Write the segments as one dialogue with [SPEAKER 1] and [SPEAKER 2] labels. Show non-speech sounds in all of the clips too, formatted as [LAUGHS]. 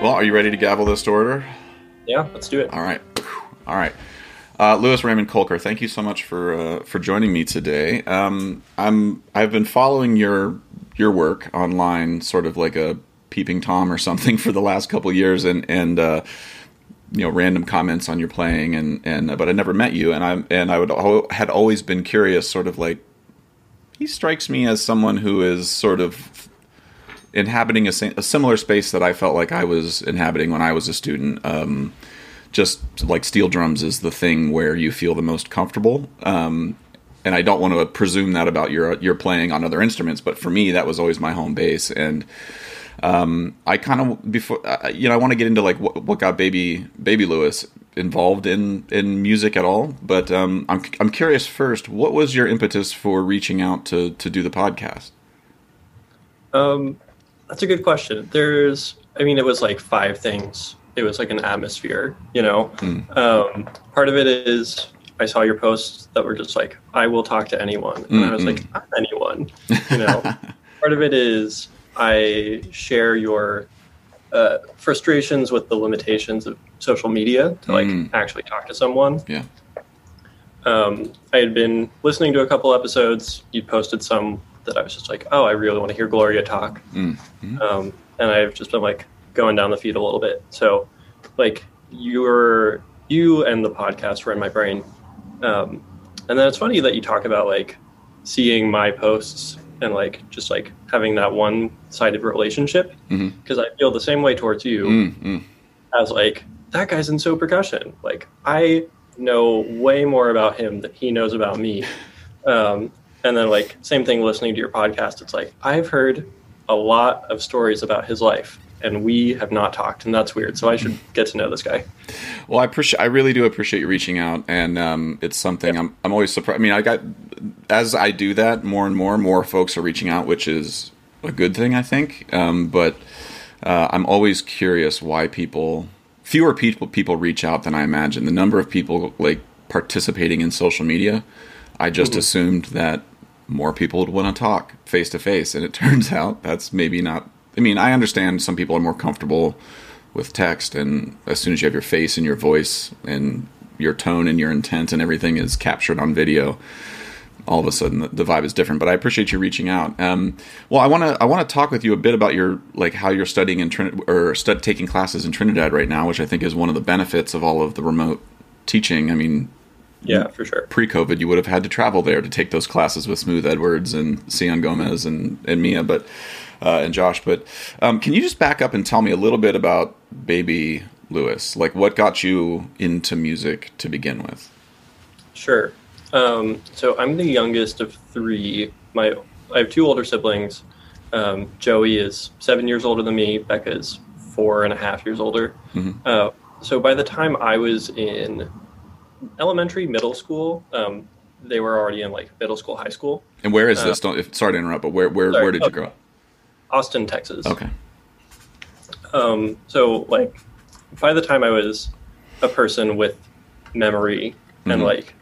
[SPEAKER 1] Well, are you ready to gavel this to order?
[SPEAKER 2] Yeah, let's do it.
[SPEAKER 1] All right. All right. Uh, Lewis Raymond Kolker, thank you so much for uh, for joining me today. Um, I'm I've been following your your work online, sort of like a peeping tom or something, [LAUGHS] for the last couple years, and and uh, you know random comments on your playing, and and but I never met you, and I and I would had always been curious, sort of like he strikes me as someone who is sort of inhabiting a, a, similar space that I felt like I was inhabiting when I was a student. Um, just like steel drums is the thing where you feel the most comfortable. Um, and I don't want to presume that about your your playing on other instruments, but for me, that was always my home base. And um, I kind of before uh, you know I want to get into like what, what got baby baby Lewis involved in in music at all. But um, I'm I'm curious first, what was your impetus for reaching out to to do the podcast?
[SPEAKER 2] Um, that's a good question. There's, I mean, it was like five things. It was like an atmosphere, you know. Mm. Um, part of it is I saw your posts that were just like, I will talk to anyone, and mm-hmm. I was like, anyone, you know. [LAUGHS] part of it is I share your uh, frustrations with the limitations of social media to like mm. actually talk to someone.
[SPEAKER 1] Yeah.
[SPEAKER 2] Um, I had been listening to a couple episodes. You posted some that I was just like, oh, I really want to hear Gloria talk. Mm-hmm. Um, and I've just been like going down the feed a little bit. So, like, you're you and the podcast were in my brain. Um, and then it's funny that you talk about like seeing my posts and like just like having that one sided relationship because mm-hmm. I feel the same way towards you mm-hmm. as like that guy's in so percussion. Like I know way more about him than he knows about me. [LAUGHS] Um, and then like same thing listening to your podcast. It's like i've heard a lot of stories about his life and we have not talked and that's weird. So i should get to know this guy.
[SPEAKER 1] Well i appreciate i really do appreciate you reaching out and um, it's something yeah. I'm, I'm always surprised i mean i got as i do that more and more more folks are reaching out which is a good thing i think. Um, but uh, i'm always curious why people fewer people people reach out than i imagine. The number of people like participating in social media i just mm-hmm. assumed that more people would want to talk face to face. And it [LAUGHS] turns out that's maybe not. I mean, I understand some people are more comfortable with text, and as soon as you have your face and your voice and your tone and your intent and everything is captured on video, all of a sudden the, vibe is different. But I appreciate you reaching out. Um, well, I want to I want to talk with you a bit about your like how you're studying in Trinidad or taking classes in Trinidad right now, which I think is one of the benefits of all of the remote teaching. I mean,
[SPEAKER 2] yeah, for sure.
[SPEAKER 1] Pre-COVID, you would have had to travel there to take those classes with Smooth Edwards and Seion Gomez and, and Mia, but uh, and Josh. But um, can you just back up and tell me a little bit about Baby Lewis? Like, what got you into music to begin with?
[SPEAKER 2] Sure. Um, so I'm the youngest of three. My I have two older siblings. Um, Joey is seven years older than me. Becca is four and a half years older. Mm-hmm. Uh, so by the time I was in elementary, middle school. Um, they were already in like middle school, high school.
[SPEAKER 1] And where is uh, this? Don't, if, sorry to interrupt, but where where sorry, where did you grow up?
[SPEAKER 2] Austin, Texas.
[SPEAKER 1] Okay.
[SPEAKER 2] Um, so like by the time I was a person with memory mm-hmm. and like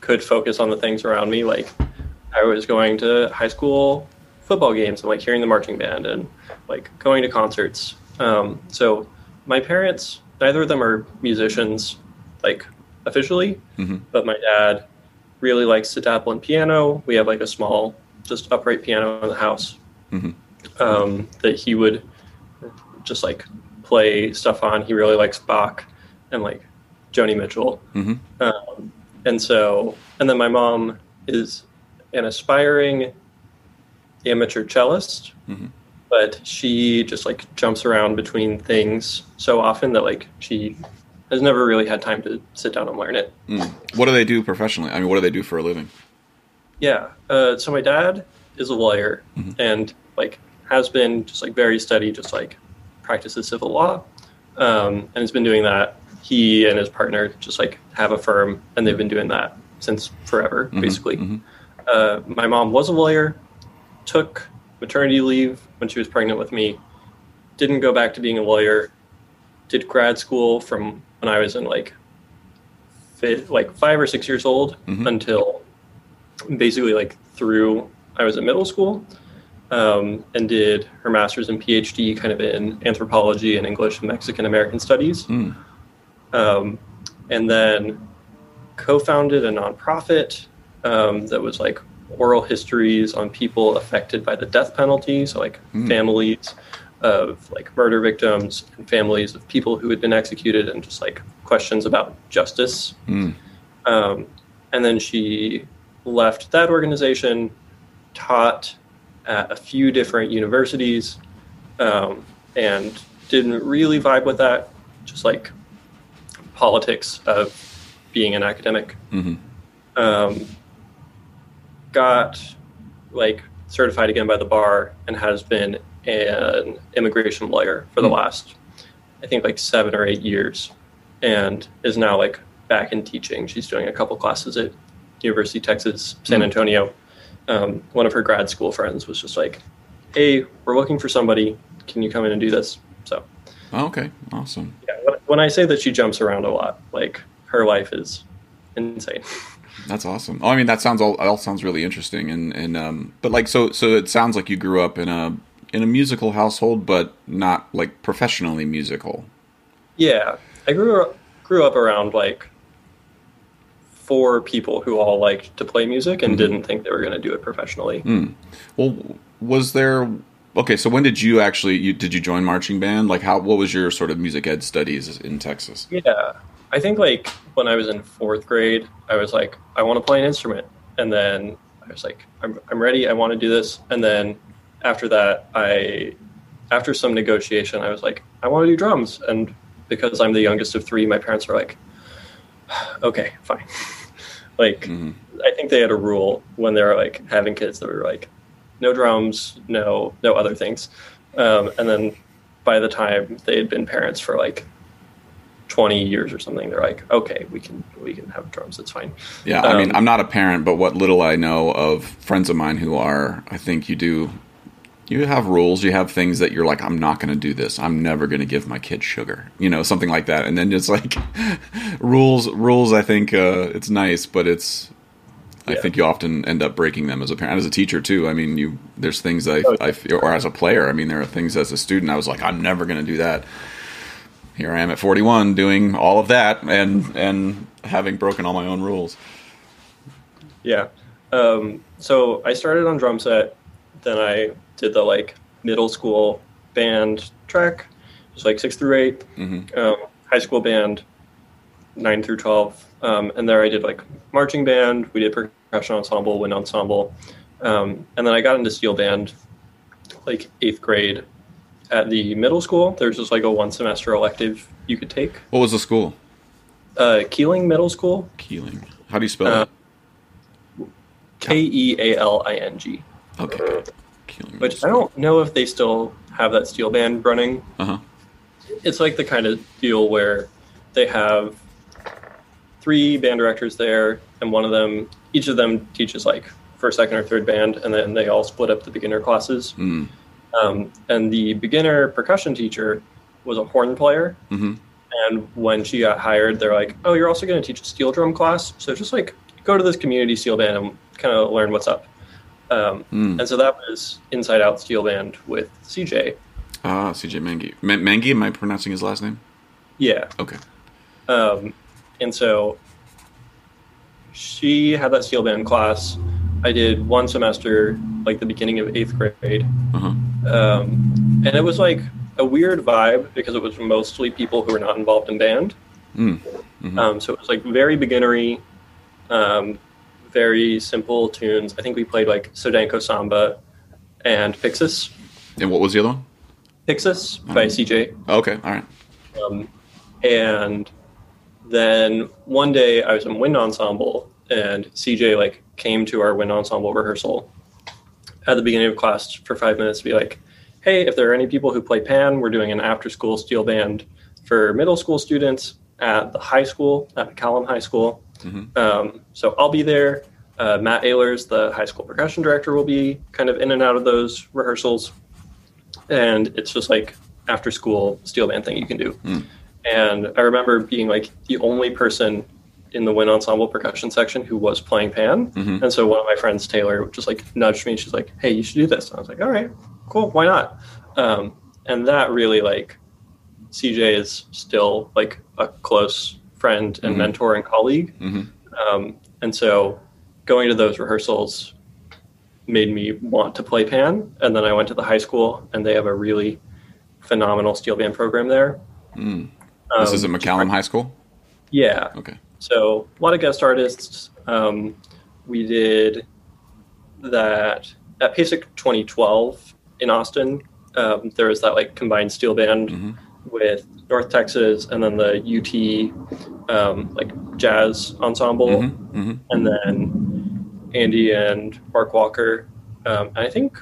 [SPEAKER 2] could focus on the things around me, like I was going to high school football games and like hearing the marching band and like going to concerts. Um, so my parents, neither of them are musicians, like officially, mm-hmm. but my dad really likes to dabble in piano. We have like a small, just upright piano in the house mm-hmm. um, that he would just like play stuff on. He really likes Bach and like Joni Mitchell. Mm-hmm. Um, and so, and then my mom is an aspiring amateur cellist, mm-hmm. but she just like jumps around between things so often that like she has never really had time to sit down and learn it.
[SPEAKER 1] Mm. What do they do professionally? I mean, what do they do for a living?
[SPEAKER 2] Yeah. Uh, so my dad is a lawyer mm-hmm. and like has been just like very steady, just like practices civil law, um, and has been doing that. He and his partner just like have a firm, and they've been doing that since forever, mm-hmm. basically. Mm-hmm. Uh, my mom was a lawyer, took maternity leave when she was pregnant with me, didn't go back to being a lawyer, did grad school from when I was in like like five or six years old mm-hmm. until basically like through I was in middle school, um, and did her master's and PhD kind of in anthropology and English and Mexican American studies.
[SPEAKER 1] Mm.
[SPEAKER 2] Um, and then co founded a nonprofit um, that was like oral histories on people affected by the death penalty. So, like
[SPEAKER 1] Mm.
[SPEAKER 2] families of like murder victims and families of people who had been executed, and just like questions about justice.
[SPEAKER 1] Mm.
[SPEAKER 2] Um, and then she left that organization, taught at a few different universities, um, and didn't really vibe with that, just like politics of being an academic.
[SPEAKER 1] hmm
[SPEAKER 2] Um, got like certified again by the bar and has been an immigration lawyer for the
[SPEAKER 1] Hmm.
[SPEAKER 2] last, I think, like seven or eight years, and is now like back in teaching. She's doing a couple classes at University of Texas San
[SPEAKER 1] Hmm.
[SPEAKER 2] Antonio. Um, one of her grad school friends was just like, "Hey, we're looking for somebody. Can you come in and do this?" So
[SPEAKER 1] Oh, okay, awesome.
[SPEAKER 2] yeah, when- when I say that she jumps around a lot, like her life is insane. [LAUGHS]
[SPEAKER 1] That's awesome. Oh, I mean, that sounds all, all sounds really interesting, and and um, but like so so it sounds like you grew up in a in a musical household, but not like professionally musical.
[SPEAKER 2] Yeah, I grew up grew up around like four people who all liked to play music and
[SPEAKER 1] Mhm.
[SPEAKER 2] didn't think they were going to do it professionally.
[SPEAKER 1] Mm. Well, was there? Okay, so when did you actually? You, did you join marching band? Like, how? What was your sort of music ed studies in Texas?
[SPEAKER 2] Yeah, I think like when I was in fourth grade, I was like, I want to play an instrument, and then I was like, I'm I'm ready. I want to do this, and then after that, I after some negotiation, I was like, I want to do drums, and because I'm the youngest of three, my parents were like, okay, fine. [LAUGHS] like,
[SPEAKER 1] Mhm.
[SPEAKER 2] I think they had a rule when they were like having kids that were like, no drums, no no other things, um, and then by the time they had been parents for like 20 years or something they're like okay we can we can have drums it's fine
[SPEAKER 1] Yeah, I mean,
[SPEAKER 2] Um,
[SPEAKER 1] I'm not a parent, but what little I know of friends of mine who are, I think you do. You have rules. You have things that you're like, I'm not going to do this. I'm never going to give my kid sugar. You know, something like that. And then it's like [LAUGHS] rules. Rules. I think uh, it's nice, but it's. I think you often end up breaking them as a parent, as a teacher too. I mean, you there's things I,
[SPEAKER 2] Oh,
[SPEAKER 1] I or as a player. I mean, there are things as a student I was like, I'm never going to do that. Here I am at 41 doing all of that and and having broken all my own rules.
[SPEAKER 2] yeah um, so i started on drum set then i did the like middle school band track. Just like six through eight
[SPEAKER 1] hmm
[SPEAKER 2] um, high school band nine through 12 um, and there i did like marching band. We did percussion ensemble wind ensemble. Um, and then i got into steel band like eighth grade at the middle school. There's just like a one semester elective you could take.
[SPEAKER 1] What was the school?
[SPEAKER 2] uh, Kealing middle school.
[SPEAKER 1] Kealing. How do you spell
[SPEAKER 2] Uh,
[SPEAKER 1] it?
[SPEAKER 2] k-e-a-l-i-n-g
[SPEAKER 1] Okay. Kealing.
[SPEAKER 2] which i don't know if they still have that steel band running
[SPEAKER 1] Uh huh.
[SPEAKER 2] it's like the kind of deal where they have three band directors there, and one of them, each of them teaches like first, second, or third band, and then they all split up the beginner classes.
[SPEAKER 1] Mm.
[SPEAKER 2] Um, and the beginner percussion teacher was a horn player,
[SPEAKER 1] hmm
[SPEAKER 2] and when she got hired, they're like, "Oh, you're also going to teach a steel drum class, so just like go to this community steel band and kind of learn what's up." Um,
[SPEAKER 1] Mm.
[SPEAKER 2] and so that was Inside Out Steel Band with CJ.
[SPEAKER 1] Ah, CJ Menge. M- Menge, am I pronouncing his last name?
[SPEAKER 2] Yeah,
[SPEAKER 1] Okay.
[SPEAKER 2] Um, and so she had that steel band class. I did one semester, like the beginning of eighth grade.
[SPEAKER 1] Uh huh.
[SPEAKER 2] Um, and it was like a weird vibe because it was mostly people who were not involved in band.
[SPEAKER 1] Mm. Mhm.
[SPEAKER 2] Um, so it was like very beginnery, um, very simple tunes. I think we played like Sodanko Samba and Pixis.
[SPEAKER 1] And what was the other one?
[SPEAKER 2] Pixis by
[SPEAKER 1] Mhm.
[SPEAKER 2] CJ.
[SPEAKER 1] Okay. All right.
[SPEAKER 2] Um, and then one day I was in wind ensemble, and CJ like came to our wind ensemble rehearsal at the beginning of class for five minutes to be like, "Hey, if there are any people who play pan, we're doing an after-school steel band for middle school students at the high school at McCallum High School.
[SPEAKER 1] Mhm.
[SPEAKER 2] Um, so I'll be there. Uh, Matt Ehlers, the high school percussion director, will be kind of in and out of those rehearsals, and it's just like after-school steel band thing you can do."
[SPEAKER 1] Mm.
[SPEAKER 2] And I remember being like the only person in the wind ensemble percussion section who was playing pan,
[SPEAKER 1] Mhm.
[SPEAKER 2] and so one of my friends, Taylor, just like nudged me. She's like, "Hey, you should do this." And I was like, "All right, cool, why not?" Um, and that really like CJ is still like a close friend and
[SPEAKER 1] Mhm.
[SPEAKER 2] mentor and colleague,
[SPEAKER 1] hmm
[SPEAKER 2] um, and so going to those rehearsals made me want to play pan. And then I went to the high school, and they have a really phenomenal steel band program there.
[SPEAKER 1] Mm. This
[SPEAKER 2] Um,
[SPEAKER 1] is at McCallum High School.
[SPEAKER 2] yeah.
[SPEAKER 1] Okay.
[SPEAKER 2] So a lot of guest artists. Um, we did that at PASIC 2012 in Austin. Um, there was that like combined steel band
[SPEAKER 1] hmm
[SPEAKER 2] with North Texas and then the UT um, like jazz ensemble,
[SPEAKER 1] hmm hmm
[SPEAKER 2] and then Andy and Mark Walker, um, and I think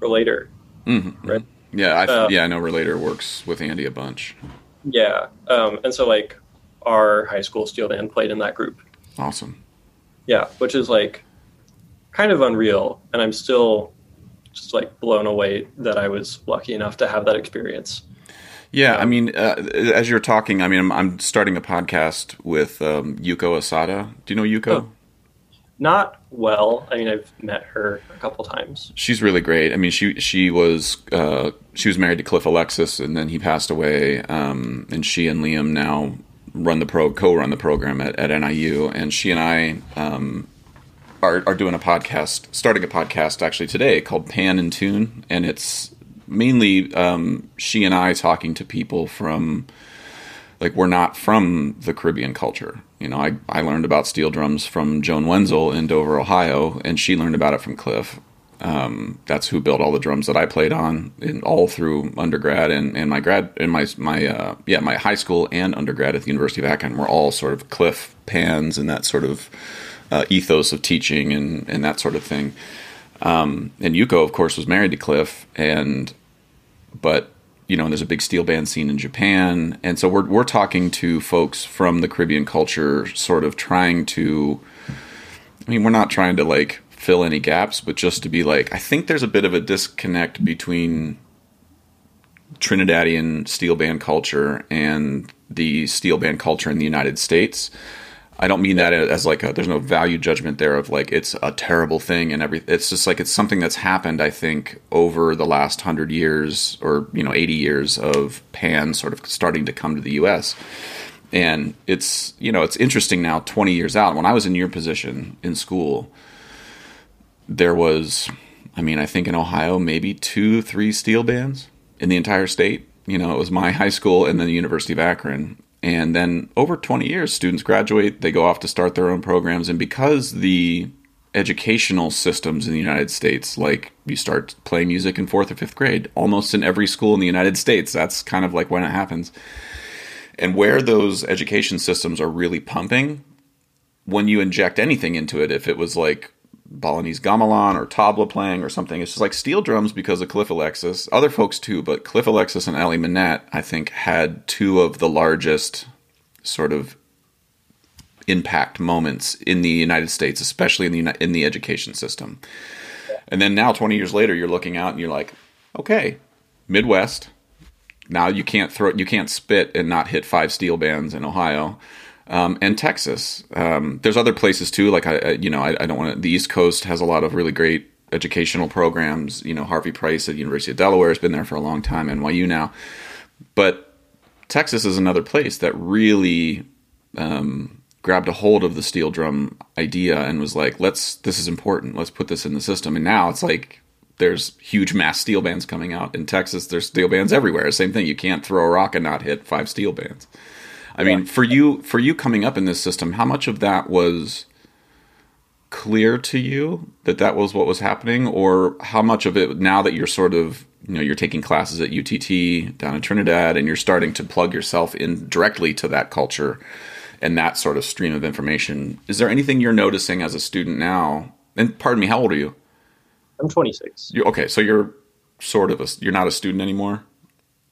[SPEAKER 2] Relator.
[SPEAKER 1] hmm
[SPEAKER 2] Right.
[SPEAKER 1] Yeah, I,
[SPEAKER 2] Uh,
[SPEAKER 1] yeah, I know Relator works with Andy a bunch.
[SPEAKER 2] Yeah, um, and so like our high school steel band played in that group.
[SPEAKER 1] Awesome.
[SPEAKER 2] Yeah, which is like kind of unreal, and I'm still just like blown away that I was lucky enough to have that experience.
[SPEAKER 1] Yeah, I mean, uh, as you're talking, I mean, I'm, I'm starting a podcast with um, Yuko Asada. Do you know Yuko?
[SPEAKER 2] Oh. Not well. I mean, I've met her a couple times.
[SPEAKER 1] She's really great. I mean, she she was uh, she was married to Cliff Alexis, and then he passed away. Um, and she and Liam now run the pro co-run the program at, at NIU, and she and I um, are are doing a podcast, starting a podcast actually today called Pan and Tune, and it's mainly um, she and I talking to people from like we're not from the Caribbean culture. You know, I, I learned about steel drums from Joan Wenzel in Dover, Ohio, and she learned about it from Cliff. Um, that's who built all the drums that I played on in all through undergrad and, and my grad and my my uh, yeah my high school and undergrad at the University of Akron were all sort of Cliff pans and that sort of uh, ethos of teaching and and that sort of thing. Um, and Yuko, of course, was married to Cliff, and but you know, there's a big steel band scene in Japan, and so we're we're talking to folks from the Caribbean culture, sort of trying to. I mean, we're not trying to like fill any gaps, but just to be like, I think there's a bit of a disconnect between Trinidadian steel band culture and the steel band culture in the United States. I don't mean that as like a, there's no value judgment there of like it's a terrible thing and everything. It's just like it's something that's happened. I think over the last hundred years or you know eighty years of pan sort of starting to come to the U.S. And it's you know it's interesting now. Twenty years out, when I was in your position in school, there was, I mean, I think in Ohio maybe two, three steel bands in the entire state. You know, it was my high school and then the University of Akron, and then over 20 years students graduate they go off to start their own programs. And because the educational systems in the united states like you start playing music in fourth or fifth grade almost in every school in the united states that's kind of like when it happens. And where those education systems are really pumping when you inject anything into it if it was like Balinese gamelan or tabla playing or something. It's just like steel drums because of Cliff Alexis. Other folks too, but Cliff Alexis and Ellie Manette, I think, had two of the largest sort of impact moments in the United States, especially in the in the education system. And then now, twenty years later, you're looking out and you're like, okay, Midwest. Now you can't throw you can't spit and not hit five steel bands in Ohio um, and Texas. Um, there's other places too. Like I, I you know, I, I don't want to. The East Coast has a lot of really great educational programs. You know, Harvey Price at University of Delaware has been there for a long time. NYU now, but Texas is another place that really um, grabbed a hold of the steel drum idea and was like, "Let's. This is important. Let's put this in the system." And now it's like. There's huge mass steel bands coming out in Texas. There's steel bands everywhere. Same thing. You can't throw a rock and not hit five steel bands. I mean, for you, for you coming up in this system, how much of that was clear to you that that was what was happening, or how much of it now that you're sort of you know you're taking classes at UTT down in Trinidad and you're starting to plug yourself in directly to that culture and that sort of stream of information? Is there anything you're noticing as a student now? And pardon me, how old are you?
[SPEAKER 2] I'm 26.
[SPEAKER 1] you okay, so you're sort of a you're not a student anymore.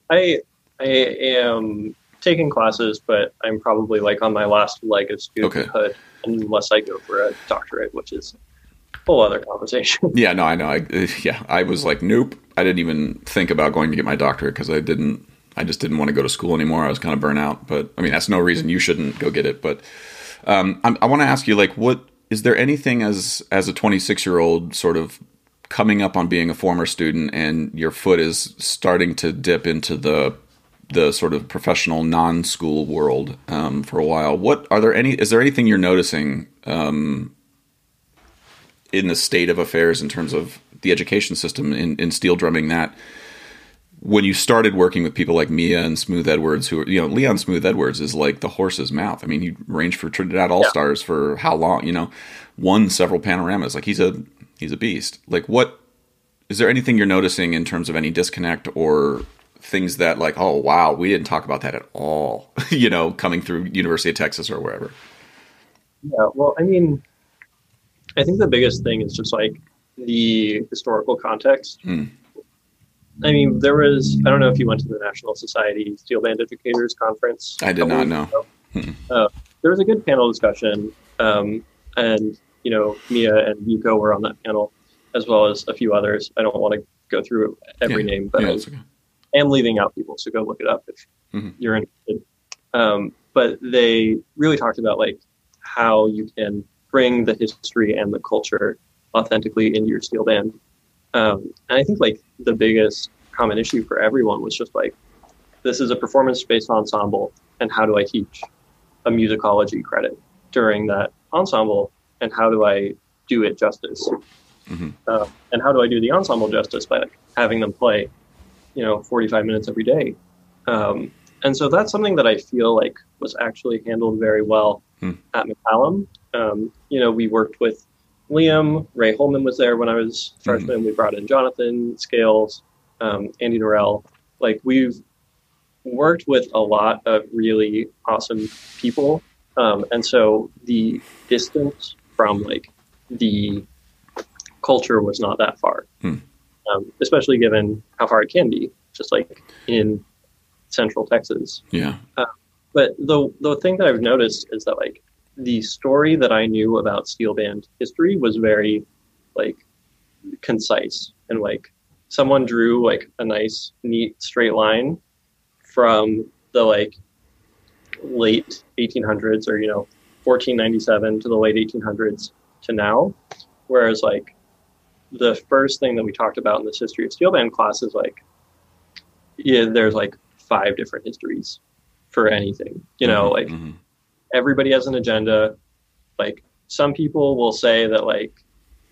[SPEAKER 2] I I am taking classes, but I'm probably like on my last leg of studenthood, unless I go for a doctorate, which is a whole other conversation.
[SPEAKER 1] Yeah, no, I know. I, [LAUGHS] yeah, I was like, nope. I didn't even think about going to get my doctorate because I didn't. I just didn't want to go to school anymore. I was kind of burnt out. But I mean, that's no reason you shouldn't go get it. But Um, I'm, I want to ask you, like, what is there anything as as a 26 year old sort of coming up on being a former student and your foot is starting to dip into the the sort of professional non-school world um, for a while. What are there any? Is there anything you're noticing um, in the state of affairs in terms of the education system in, in steel drumming that when you started working with people like Mia and Smooth Edwards, who are, you know, Leon Smooth Edwards is like the horse's mouth. I mean, he ranged for Trinidad All Stars yeah. for how long? You know, won several panoramas. Like he's a he's a beast. Like what is there anything you're noticing in terms of any disconnect or things that like, oh wow, we didn't talk about that at all. [LAUGHS] you know, coming through University of Texas or wherever.
[SPEAKER 2] Yeah, well, I mean, I think the biggest thing is just like the historical context. Mm. I mean, there was, I don't know if you went to the National Society Steel Band Educators Conference.
[SPEAKER 1] I did not know.
[SPEAKER 2] Hmm. Uh, there was a good panel discussion, um, and, you know, Mia and Yuko were on that panel, as well as a few others. I don't want to go through every yeah. name, but yeah, I okay. Am leaving out people, so go look it up if mm-hmm. you're interested. Um, but they really talked about like how you can bring the history and the culture authentically into your steel band um, and I think like the biggest common issue for everyone was just like, this is a performance based ensemble, and how do I teach a musicology credit during that ensemble, and how do I do it justice? Mm-hmm. Uh, and how do I do the ensemble justice by like, having them play, you know, 45 minutes every day? Um, and so that's something that I feel like was actually handled very well mm. at McCallum. Um, you know, we worked with Liam, Ray Holman was there when I was freshman. Mm-hmm. We brought in Jonathan Scales, um, Andy Narell. Like we've worked with a lot of really awesome people, um, and so the distance from like the culture was not that far, hmm. Um, especially given how far it can be, just like in Central Texas.
[SPEAKER 1] Yeah. Uh,
[SPEAKER 2] but the the thing that I've noticed is that like the story that I knew about steel band history was very like concise and like someone drew like a nice neat straight line from the like late 1800s or you know 1497 to the late 1800s to now whereas like the first thing that we talked about in this history of steel band class is like yeah there's like five different histories for anything you know mm-hmm, like mm-hmm everybody has an agenda. Like some people will say that like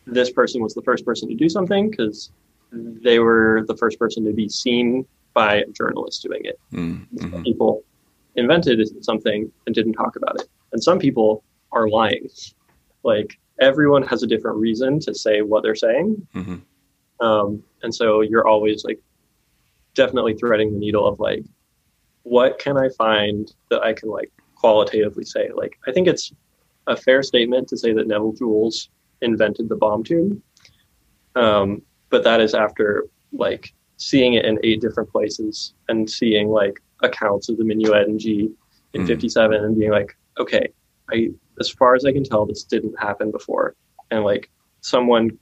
[SPEAKER 2] this person was the first person to do something because they were the first person to be seen by a journalist doing it. Mm-hmm. People invented something and didn't talk about it. And some people are lying. Like everyone has a different reason to say what they're saying. Mm-hmm. Um, and so you're always like definitely threading the needle of like, what can I find that I can like qualitatively say. Like, I think it's a fair statement to say that Neville Jules invented the bomb tune, um, but that is after like seeing it in eight different places and seeing like accounts of the minuet in G in mm. 57 and being like, okay, I as far as I can tell, this didn't happen before, and like someone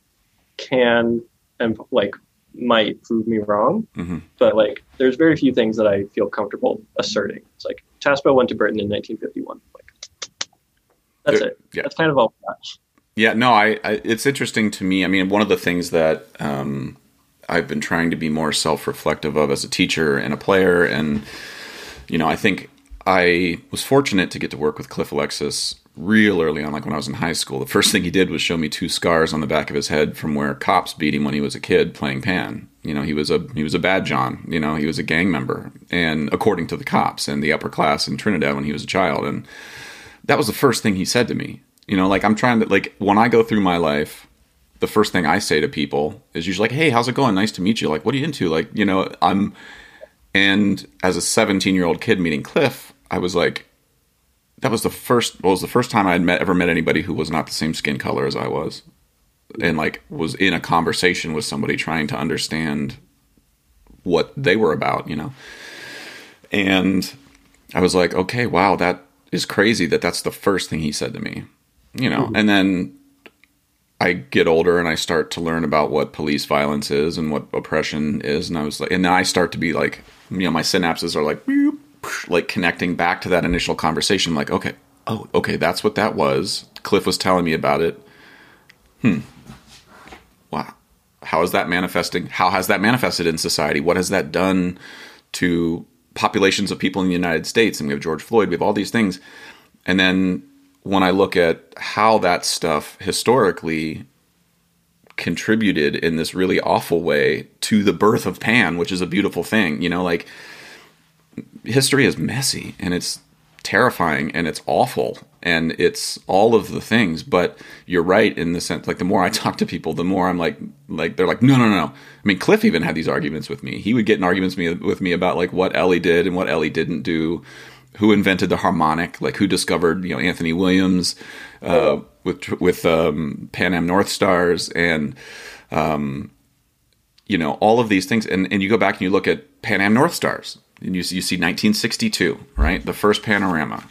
[SPEAKER 2] can and like might prove me wrong, mm-hmm. but like there's very few things that I feel comfortable asserting. It's like TASPO went to Britain in 1951. Like that's there, it. Yeah. That's kind of all.
[SPEAKER 1] Yeah, no, I, I, It's interesting to me. I mean, one of the things that um, I've been trying to be more self-reflective of as a teacher and a player, and you know, I think I was fortunate to get to work with Cliff Alexis real early on, like when I was in high school. The first thing he did was show me two scars on the back of his head from where cops beat him when he was a kid playing pan. You know, he was a he was a bad John. You know, he was a gang member, and according to the cops and the upper class in Trinidad when he was a child, and that was the first thing he said to me. You know, like I'm trying to like when I go through my life, the first thing I say to people is usually like, "Hey, how's it going? Nice to meet you." Like, what are you into? Like, you know, I'm. And as a 17 year old kid meeting Cliff, I was like, that was the first well, was the first time I had met ever met anybody who was not the same skin color as I was, and like was in a conversation with somebody trying to understand what they were about, you know. And I was like, okay, wow, that is crazy that that's the first thing he said to me, you know. Mm-hmm. And then I get older and I start to learn about what police violence is and what oppression is, and I was like, and then I start to be like, you know, my synapses are like like connecting back to that initial conversation like okay oh, okay, that's what that was. Cliff was telling me about it. Hmm. Wow. How is that manifesting? How has that manifested in society? What has that done to populations of people in the United States? And we have George Floyd, we have all these things. And then when I look at how that stuff historically contributed in this really awful way to the birth of Pan, which is a beautiful thing, you know, like history is messy and it's terrifying and it's awful and it's all of the things but you're right in the sense like the more i talk to people the more i'm like like they're like no no no i mean cliff even had these arguments with me. He would get in arguments with me about like what ellie did and what ellie didn't do who invented the harmonic like who discovered you know anthony williams uh, with with um, pan am north stars and um, you know all of these things and, and you go back and you look at pan am north stars and you, you see 1962, right? The first panorama.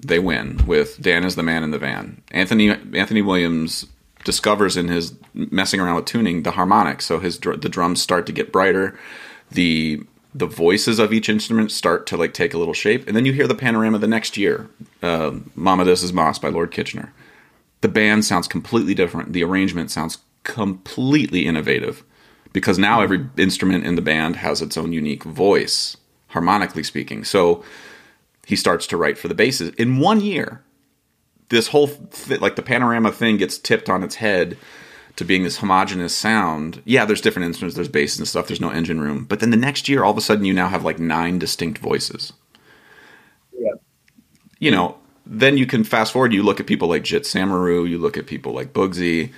[SPEAKER 1] They win with Dan is the man in the van. Anthony Anthony Williams discovers in his messing around with tuning the harmonic, so his the drums start to get brighter. The the voices of each instrument start to like take a little shape, and then you hear the panorama the next year. Uh, "Mama This Is Mas" by Lord Kitchener. The band sounds completely different. The arrangement sounds completely innovative because now every instrument in the band has its own unique voice, harmonically speaking. So he starts to write for the basses. In one year, this whole th- like the panorama thing gets tipped on its head to being this homogenous sound. Yeah, there's different instruments, there's basses and stuff, there's no engine room. But then the next year, all of a sudden, you now have like nine distinct voices.
[SPEAKER 2] Yeah.
[SPEAKER 1] You know, then you can fast forward, you look at people like Jit Samaroo, you look at people like Bugsy,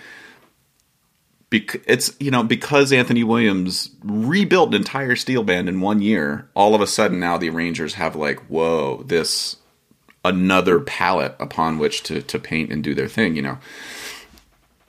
[SPEAKER 1] bec- it's you know because Anthony Williams rebuilt an entire steel band in one year. All of a sudden now the arrangers have like whoa this another palette upon which to to paint and do their thing. You know.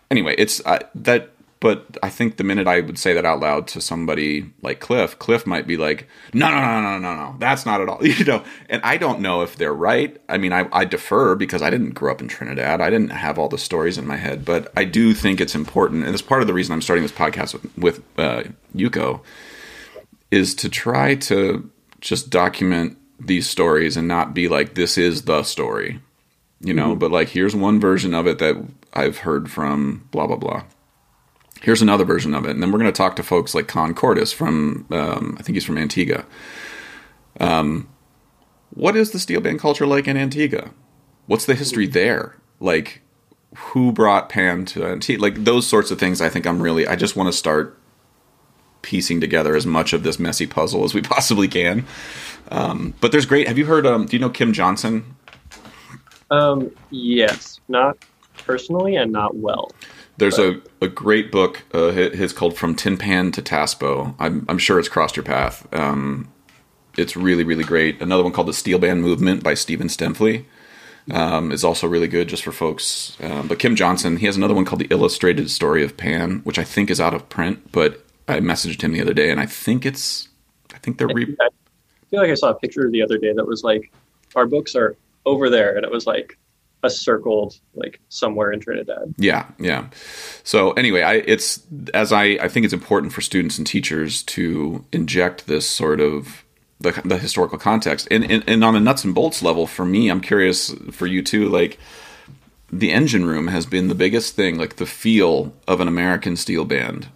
[SPEAKER 1] Anyway, it's that but I think the minute I would say that out loud to somebody like Cliff, Cliff might be like, "No, no, no, no, no, no, that's not at all." [LAUGHS] You know, and I don't know if they're right. I mean, I, I defer because I didn't grow up in Trinidad. I didn't have all the stories in my head, but I do think it's important, and it's part of the reason I'm starting this podcast with with uh, Yuko, is to try to just document these stories and not be like, "This is the story," you know. Mm-hmm. But like, here's one version of it that I've heard from blah blah blah here's another version of it. And then we're going to talk to folks like Con Cortis from, um, I think he's from Antigua. Um, what is the steel band culture like in Antigua? What's the history there? Like, who brought Pan to Antigua? Like, those sorts of things, I think I'm really, I just want to start piecing together as much of this messy puzzle as we [LAUGHS] possibly can. Um, but there's great, have you heard, um, do you know Kim Johnson?
[SPEAKER 2] Um, yes, not personally and not well.
[SPEAKER 1] There's a, a great book, uh, his called From Tin Pan to Taspo. I'm, I'm sure it's crossed your path. Um, it's really, really great. Another one called The Steel Band Movement by Stephen Stuempfle um, is also really good just for folks. Um, but Kim Johnson, he has another one called The Illustrated Story of Pan, which I think is out of print, but I messaged him the other day and I think it's, I think they're. Re-
[SPEAKER 2] I feel like I saw a picture the other day that was like, our books are over there. And it was like, a circled like somewhere in Trinidad.
[SPEAKER 1] Yeah, yeah. So anyway, I it's as I I think it's important for students and teachers to inject this sort of the, the historical context and, and and on a nuts and bolts level for me i'm curious for you too like the engine room has been the biggest thing like the feel of an american steel band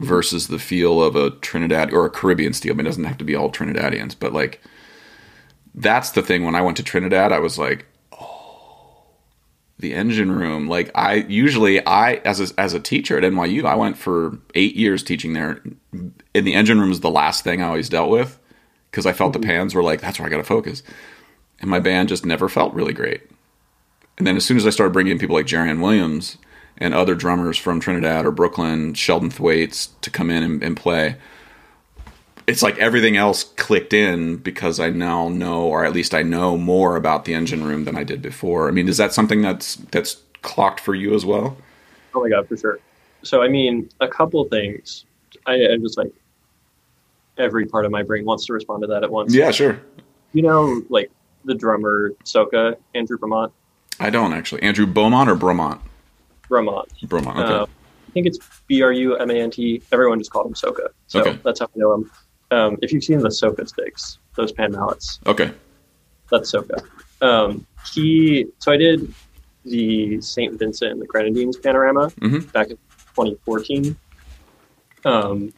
[SPEAKER 1] versus the feel of a trinidad or a caribbean steel band it doesn't have to be all trinidadians but like that's the thing when i went to trinidad i was like the engine room like i usually i as a, as a teacher at nyu i went for eight years teaching there. And the engine room was the last thing i always dealt with because i felt mm-hmm. the pans were like that's where i gotta focus. And my band just never felt really great. And then as soon as i started bringing in people like Jerian williams and other drummers from trinidad or brooklyn sheldon thwaites to come in and, and play it's like everything else clicked in because I now know, or at least I know more about the engine room than I did before. I mean, is that something that's that's clocked for you as well?
[SPEAKER 2] Oh my god, for sure. So I mean, a couple things. I, I just like every part of my brain wants to respond to that at once.
[SPEAKER 1] Yeah, sure.
[SPEAKER 2] You know, like the drummer Soka Andrew Brumant.
[SPEAKER 1] I don't actually. Andrew Beaumont or Brumant?
[SPEAKER 2] Brumant.
[SPEAKER 1] Brumant. Okay. Uh,
[SPEAKER 2] I think it's B R U M A N T. Everyone just called him Soka, so okay. that's how I know him. Um, if you've seen the Soka sticks, those pan mallets.
[SPEAKER 1] Okay.
[SPEAKER 2] That's Soca. Um, he so I did the St. Vincent and the Grenadines panorama
[SPEAKER 1] Mhm.
[SPEAKER 2] back in 2014, um,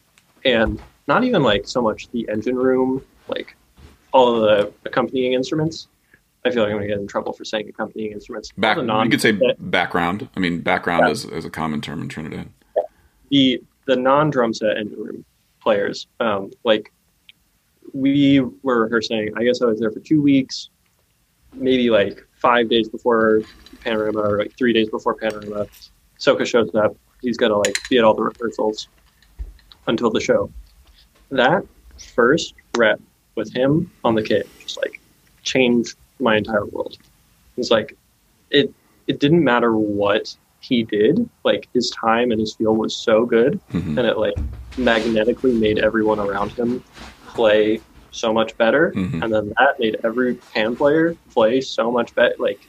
[SPEAKER 2] and not even like so much the engine room, like all of the accompanying instruments. I feel like I'm gonna get in trouble for saying accompanying instruments.
[SPEAKER 1] Back,
[SPEAKER 2] non-
[SPEAKER 1] you could say background. I mean, background
[SPEAKER 2] Yeah.
[SPEAKER 1] is, is a common term in Trinidad.
[SPEAKER 2] the the non drum set engine room players, um, like we were rehearsing. I guess I was there for two weeks, maybe like five days before Panorama, or like three days before Panorama. Soka shows up. He's to like be at all the rehearsals until the show. That first rep with him on the kit just like changed my entire world. It's like it it didn't matter what he did, like his time and his feel was so good
[SPEAKER 1] Mhm.
[SPEAKER 2] and it like magnetically made everyone around him play so much better
[SPEAKER 1] Mhm.
[SPEAKER 2] and then that made every pan player play so much better like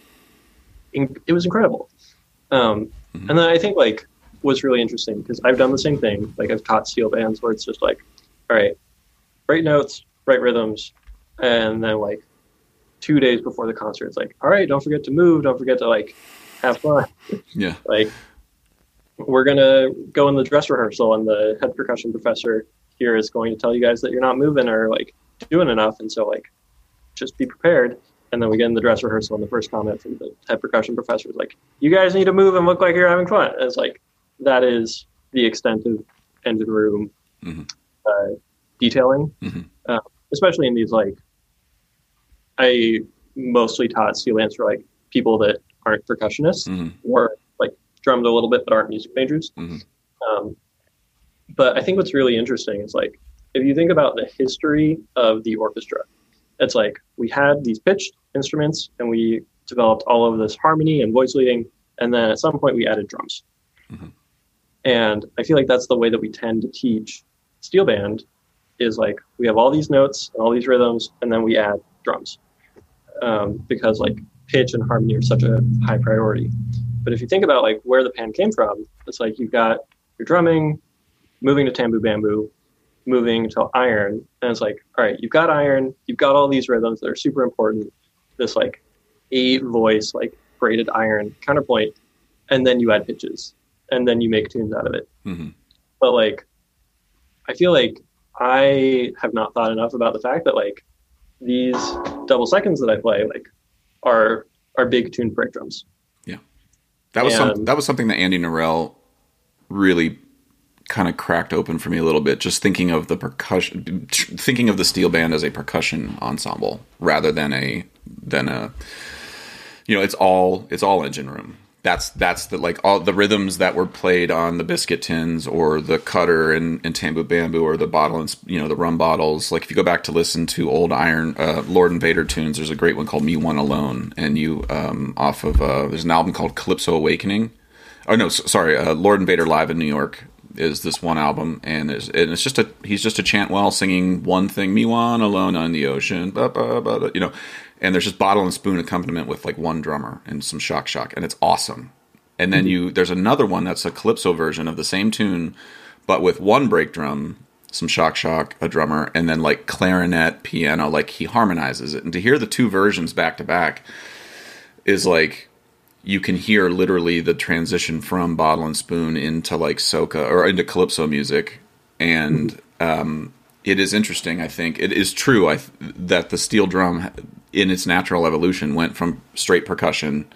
[SPEAKER 2] in, it was incredible um,
[SPEAKER 1] Mhm.
[SPEAKER 2] and then i think like what's really interesting because i've done the same thing like i've taught steel bands where it's just like all right write notes write rhythms and then like two days before the concert it's like all right don't forget to move don't forget to like have fun
[SPEAKER 1] Yeah.
[SPEAKER 2] like we're gonna go in the dress rehearsal and the head percussion professor here is going to tell you guys that you're not moving or like doing enough and so like just be prepared and then we get in the dress rehearsal and the first comment from the head percussion professor is like you guys need to move and look like you're having fun and it's like that is the extent of engine room
[SPEAKER 1] Mhm.
[SPEAKER 2] uh, detailing
[SPEAKER 1] Mhm.
[SPEAKER 2] uh, especially in these like i mostly taught sea bands for like people that aren't percussionists
[SPEAKER 1] Mhm.
[SPEAKER 2] or like drummed a little bit but aren't music majors.
[SPEAKER 1] Mhm.
[SPEAKER 2] Um, but I think what's really interesting is like if you think about the history of the orchestra, it's like we had these pitched instruments and we developed all of this harmony and voice leading, and then at some point we added drums.
[SPEAKER 1] Mhm.
[SPEAKER 2] And I feel like that's the way that we tend to teach steel band is like we have all these notes and all these rhythms, and then we add drums um, because like pitch and harmony are such a high priority. But if you think about like where the pan came from, it's like you've got your drumming, moving to tambu bamboo, moving to iron, and it's like, all right, you've got iron, you've got all these rhythms that are super important. This like eight voice, like braided iron counterpoint, and then you add pitches, and then you make tunes out of it.
[SPEAKER 1] Mhm.
[SPEAKER 2] But like, I feel like I have not thought enough about the fact that like these double seconds that I play like are are big tuned brake drums.
[SPEAKER 1] Yeah, that was some, that was something that Andy Narell really kind of cracked open for me a little bit. Just thinking of the percussion, thinking of the steel band as a percussion ensemble rather than a than a you know it's all it's all engine room. That's that's the like all the rhythms that were played on the biscuit tins or the cutter and, and tambu bamboo or the bottle and you know the rum bottles. Like if you go back to listen to old Iron uh, Lord invader tunes, there's a great one called "Me One Alone," and you um, off of uh, there's an album called Calypso Awakening. Oh no, sorry, uh, Lord invader live in New York is this one album, and it's, and it's just a he's just a chant well singing one thing, "Me One Alone on the Ocean," ba, ba, ba, you know, and there's just bottle and spoon accompaniment with like one drummer and some shock shock, and it's awesome. And then you there's another one that's a calypso version of the same tune, but with one brake drum, some shock shock, a drummer, and then like clarinet, piano, like he harmonizes it. And to hear the two versions back to back is like you can hear literally the transition from bottle and spoon into like soca or into calypso music and um, it is interesting i think it is true I, th- that the steel drum in its natural evolution went from straight percussion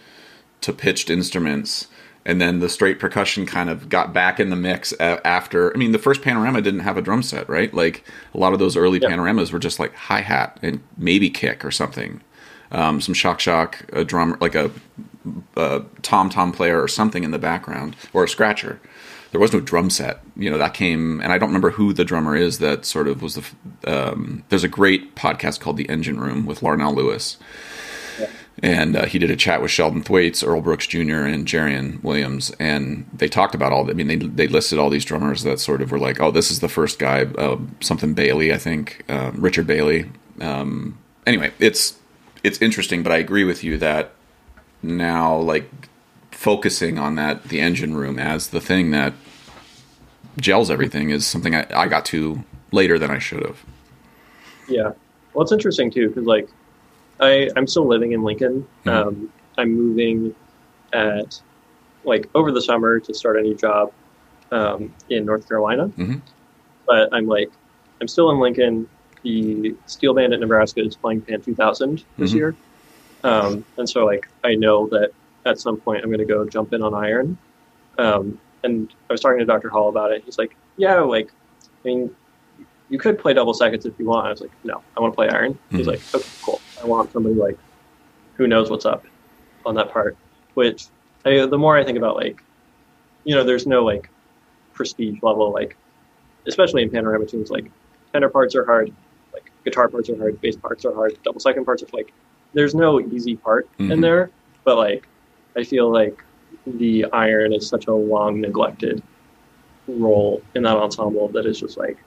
[SPEAKER 1] to pitched instruments. And then the straight percussion kind of got back in the mix after i mean the first panorama didn't have a drum set right? Like a lot of those early
[SPEAKER 2] Yeah.
[SPEAKER 1] panoramas were just like hi-hat and maybe kick or something. Um, some shock shock a drum like a, a tom tom player or something in the background or a scratcher there was no drum set you know that came and i don't remember who the drummer is that sort of was the um, there's a great podcast called the engine room with larnell lewis and uh, he did a chat with Sheldon Thwaites, Earl Brooks Jr., and Jarian Williams, and they talked about all. I mean, they they listed all these drummers that sort of were like, "Oh, this is the first guy." Uh, something Bailey, I think, um, Richard Bailey. Um, anyway, it's it's interesting, but I agree with you that now, like focusing on that, the engine room as the thing that gels everything is something I, I got to later than I should have.
[SPEAKER 2] Yeah. Well, it's interesting too because like I I'm still living in Lincoln.
[SPEAKER 1] Mhm.
[SPEAKER 2] Um, I'm moving at like over the summer to start a new job um, in North Carolina.
[SPEAKER 1] Mhm.
[SPEAKER 2] But I'm like I'm still in Lincoln. The steel band at Nebraska is playing Pan 2000 this
[SPEAKER 1] Mhm.
[SPEAKER 2] year, um, and so like I know that at some point I'm going to go jump in on iron. Um, and I was talking to Dr. Hall about it. He's like, "Yeah, like I mean, you could play double seconds if you want." I was like, "No, I want to play iron." He's
[SPEAKER 1] Mhm.
[SPEAKER 2] like, "Okay, cool. I want somebody like who knows what's up on that part." Which I, the more I think about like, you know, there's no like prestige level like, especially in panorama tunes, like tenor parts are hard, like guitar parts are hard, bass parts are hard, double second parts are like, there's no easy part
[SPEAKER 1] Mhm.
[SPEAKER 2] in there. But like, I feel like the iron is such a long neglected role in that ensemble that is just like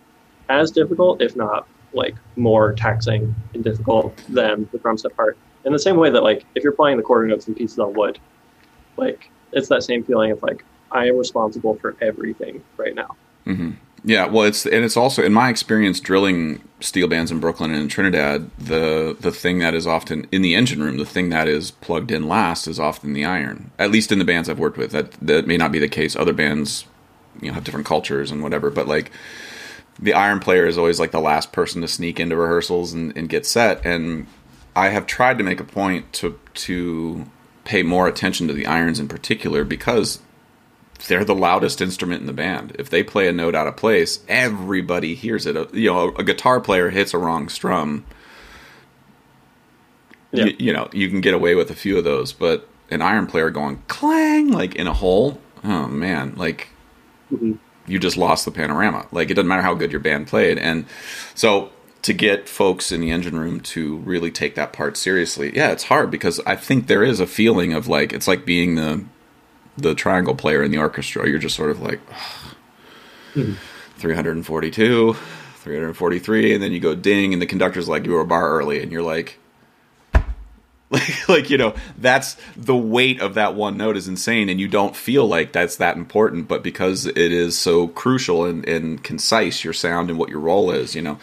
[SPEAKER 2] as difficult, if not like more taxing and difficult than the drum set part. In the same way that like if you're playing the quarter notes and pieces on wood, like it's that same feeling of like I am responsible for everything right now.
[SPEAKER 1] hmm Yeah, well, it's and it's also in my experience drilling steel bands in Brooklyn and in Trinidad, the the thing that is often in the engine room, the thing that is plugged in last is often the iron. At least in the bands I've worked with, that that may not be the case. Other bands, you know, have different cultures and whatever, but like the iron player is always like the last person to sneak into rehearsals and, and get set. And I have tried to make a point to to pay more attention to the irons in particular because they're the loudest instrument in the band. If they play a note out of place, everybody hears it. A- You know, a guitar player hits a wrong strum.
[SPEAKER 2] Yeah.
[SPEAKER 1] You, you know, you can get away with a few of those, but an iron player going clang like in a hole, oh man, like
[SPEAKER 2] Mhm.
[SPEAKER 1] you just lost the panorama. Like it doesn't matter how good your band played. And so to get folks in the engine room to really take that part seriously, yeah, it's hard because I think there is a feeling of like it's like being the the triangle player in the orchestra. You're just sort of like
[SPEAKER 2] Mhm.
[SPEAKER 1] 342, 343, and then you go ding, and the conductor's like you were a bar early, and you're like. [LAUGHS] Like, like you know, that's the weight of that one note is insane, and you don't feel like that's that important. But because it is so crucial and, and concise, your sound and what your role is, you know,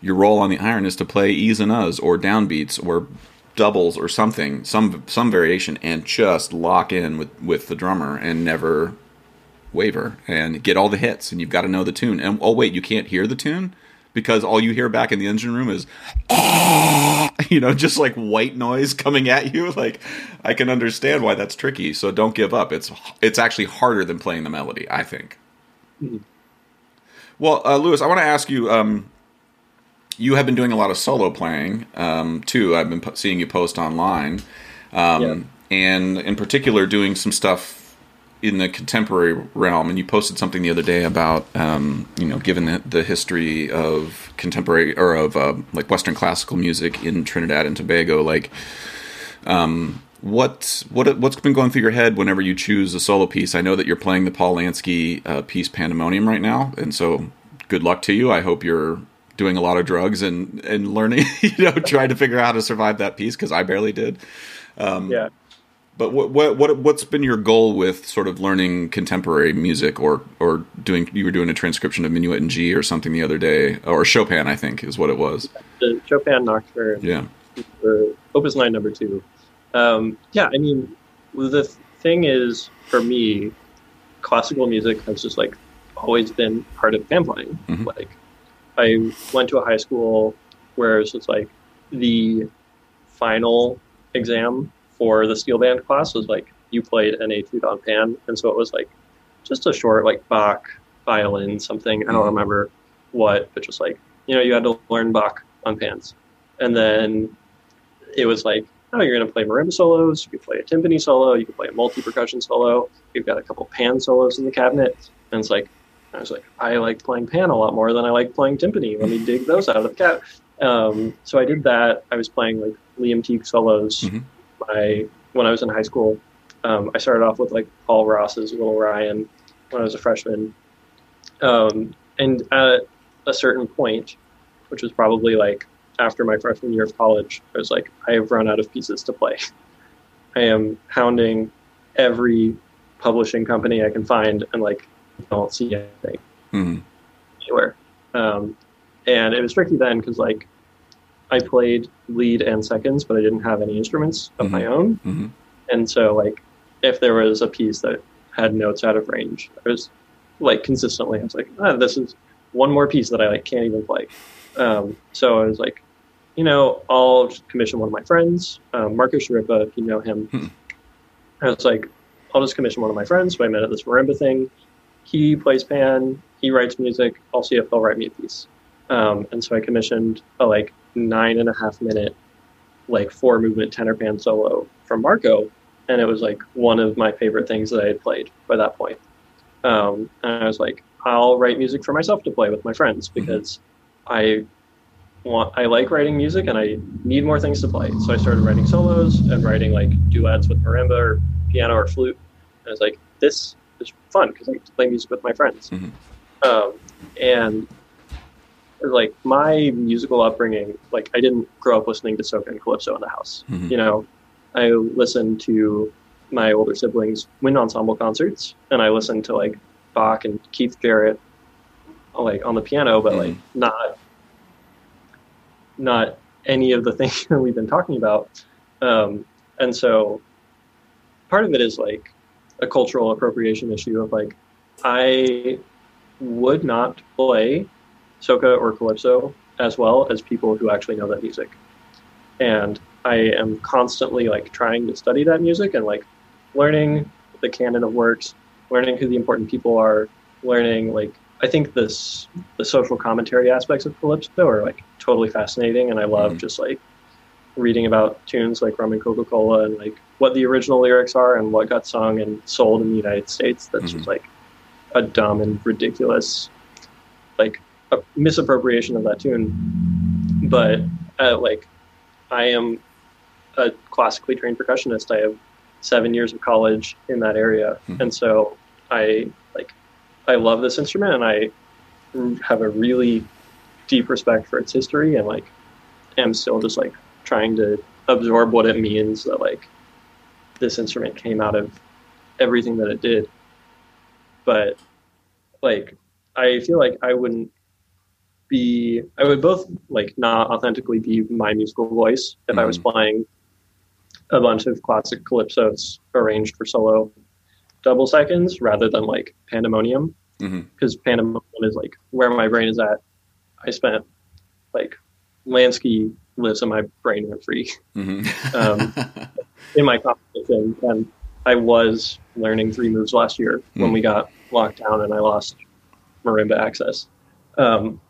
[SPEAKER 1] your role on the iron is to play e's and U's or downbeats or doubles or something, some some variation, and just lock in with with the drummer and never waver and get all the hits. And you've got to know the tune. And oh wait, you can't hear the tune because all you hear back in the engine room is [LAUGHS] you know just like white noise coming at you [LAUGHS] like i can understand why that's tricky so don't give up it's it's actually harder than playing the melody i think
[SPEAKER 2] Mhm.
[SPEAKER 1] well uh, lewis i want to ask you um, you have been doing a lot of solo playing um, too. I've been po- seeing you post online um,
[SPEAKER 2] Yeah.
[SPEAKER 1] and in particular doing some stuff in the contemporary realm. And you posted something the other day about um, you know given the, the history of contemporary or of uh, like western classical music in trinidad and tobago like um, what what what's been going through your head whenever you choose a solo piece? I know that you're playing the paul lansky uh, piece pandemonium right now and so good luck to you. I hope you're doing a lot of drugs and and learning [LAUGHS] you know trying to figure out how to survive that piece because i barely did um,
[SPEAKER 2] Yeah.
[SPEAKER 1] but what what what what's been your goal with sort of learning contemporary music or or doing you were doing a transcription of Minuet in G or something the other day or Chopin I think is what it was.
[SPEAKER 2] The Chopin Nocturne
[SPEAKER 1] Yeah.
[SPEAKER 2] for Opus 9 number two. Um, yeah, I mean, the thing is, for me, classical music has just like always been part of band playing.
[SPEAKER 1] Mhm.
[SPEAKER 2] Like, I went to a high school where it was like the final exam for the steel band class was like you played an etude on pan, and so it was like just a short like Bach violin something. I don't
[SPEAKER 1] Mhm.
[SPEAKER 2] remember what, but just like you know you had to learn Bach on pans, and then it was like oh you're going to play marimba solos, you can play a timpani solo, you can play a multi percussion solo. You've got a couple pan solos in the cabinet, and it's like I was like I like playing pan a lot more than I like playing timpani. Let me dig those out of the cat. Um, so I did that. I was playing like Liam Teague solos.
[SPEAKER 1] Mhm.
[SPEAKER 2] My when I was in high school, um, I started off with like Paul Ross's Little Ryan when I was a freshman, um, and at a certain point, which was probably like after my freshman year of college, I was like, I have run out of pieces to play. [LAUGHS] I am hounding every publishing company I can find, and like don't see anything
[SPEAKER 1] hmm
[SPEAKER 2] anywhere. Um, and it was tricky then because like I played lead and seconds, but I didn't have any instruments of my own.
[SPEAKER 1] Mhm.
[SPEAKER 2] And so, like, if there was a piece that had notes out of range, I was like consistently, I was like, ah, this is one more piece that I like can't even play. Um, so I was like, you know, I'll just commission one of my friends, um, Marcus Sharippa, if you know him.
[SPEAKER 1] Hmm.
[SPEAKER 2] I was like, I'll just commission one of my friends. So I met at this marimba thing. He plays pan. He writes music. I'll see if he'll write me a piece. Um, and so I commissioned a like nine and a half minute, like four movement tenor pan solo from Marco, and it was like one of my favorite things that I had played by that point. Um, and I was like, I'll write music for myself to play with my friends because I want I like writing music and I need more things to play. So I started writing solos and writing like duets with marimba or piano or flute. And I was like, this is fun because I get to play music with my friends.
[SPEAKER 1] Mhm.
[SPEAKER 2] Um, and like my musical upbringing, like I didn't grow up listening to soca and calypso in the house.
[SPEAKER 1] Mhm.
[SPEAKER 2] You know, I listened to my older siblings' wind ensemble concerts, and I listened to like Bach and Keith Jarrett, like on the piano, but like not not any of the [LAUGHS] things that we've been talking about. Um, and so part of it is like a cultural appropriation issue of like I would not play soca or calypso as well as people who actually know that music. And I am constantly like trying to study that music and like learning the canon of works, learning who the important people are, learning like I think this the social commentary aspects of calypso are like totally fascinating and I love
[SPEAKER 1] Mhm.
[SPEAKER 2] just like reading about tunes like Rum and Coca Cola and like what the original lyrics are and what got sung and sold in the United States. That's
[SPEAKER 1] Mhm.
[SPEAKER 2] just like a dumb and ridiculous, like a misappropriation of that tune. But uh, like, I am a classically trained percussionist. I have seven years of college in that area,
[SPEAKER 1] Mhm.
[SPEAKER 2] and so I like I love this instrument, and I have a really deep respect for its history, and like am still just like trying to absorb what it means that like this instrument came out of everything that it did. But like I feel like I wouldn't be I would both like not authentically be my musical voice if I was mm-hmm. playing a bunch of classic calypsos arranged for solo double seconds rather than like pandemonium
[SPEAKER 1] mm-hmm.
[SPEAKER 2] because pandemonium is like where my brain is at. I spent like Lansky lives in my brain rent free
[SPEAKER 1] Mhm.
[SPEAKER 2] Um, [LAUGHS] in my competition, and I was learning three moves last year when
[SPEAKER 1] Hmm.
[SPEAKER 2] we got locked down and I lost marimba access. Um,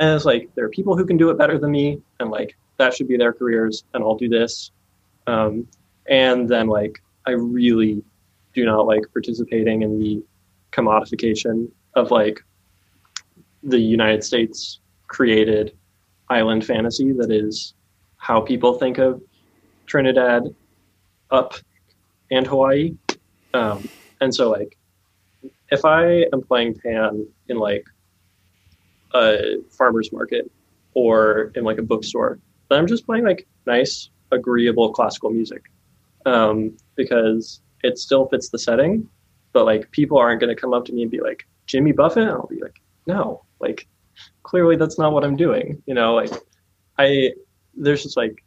[SPEAKER 2] and it's like there are people who can do it better than me, and like that should be their careers, and I'll do this. Um, and then like I really do not like participating in the commodification of like the United States created island fantasy that is how people think of Trinidad, up, and Hawaii. Um, and so, like, if I am playing pan in like a farmer's market or in like a bookstore, then I'm just playing like nice, agreeable classical music um, because it still fits the setting. But like, people aren't going to come up to me and be like, Jimmy Buffett? I'll be like, no, like, clearly that's not what I'm doing. You know, like, I, there's just like,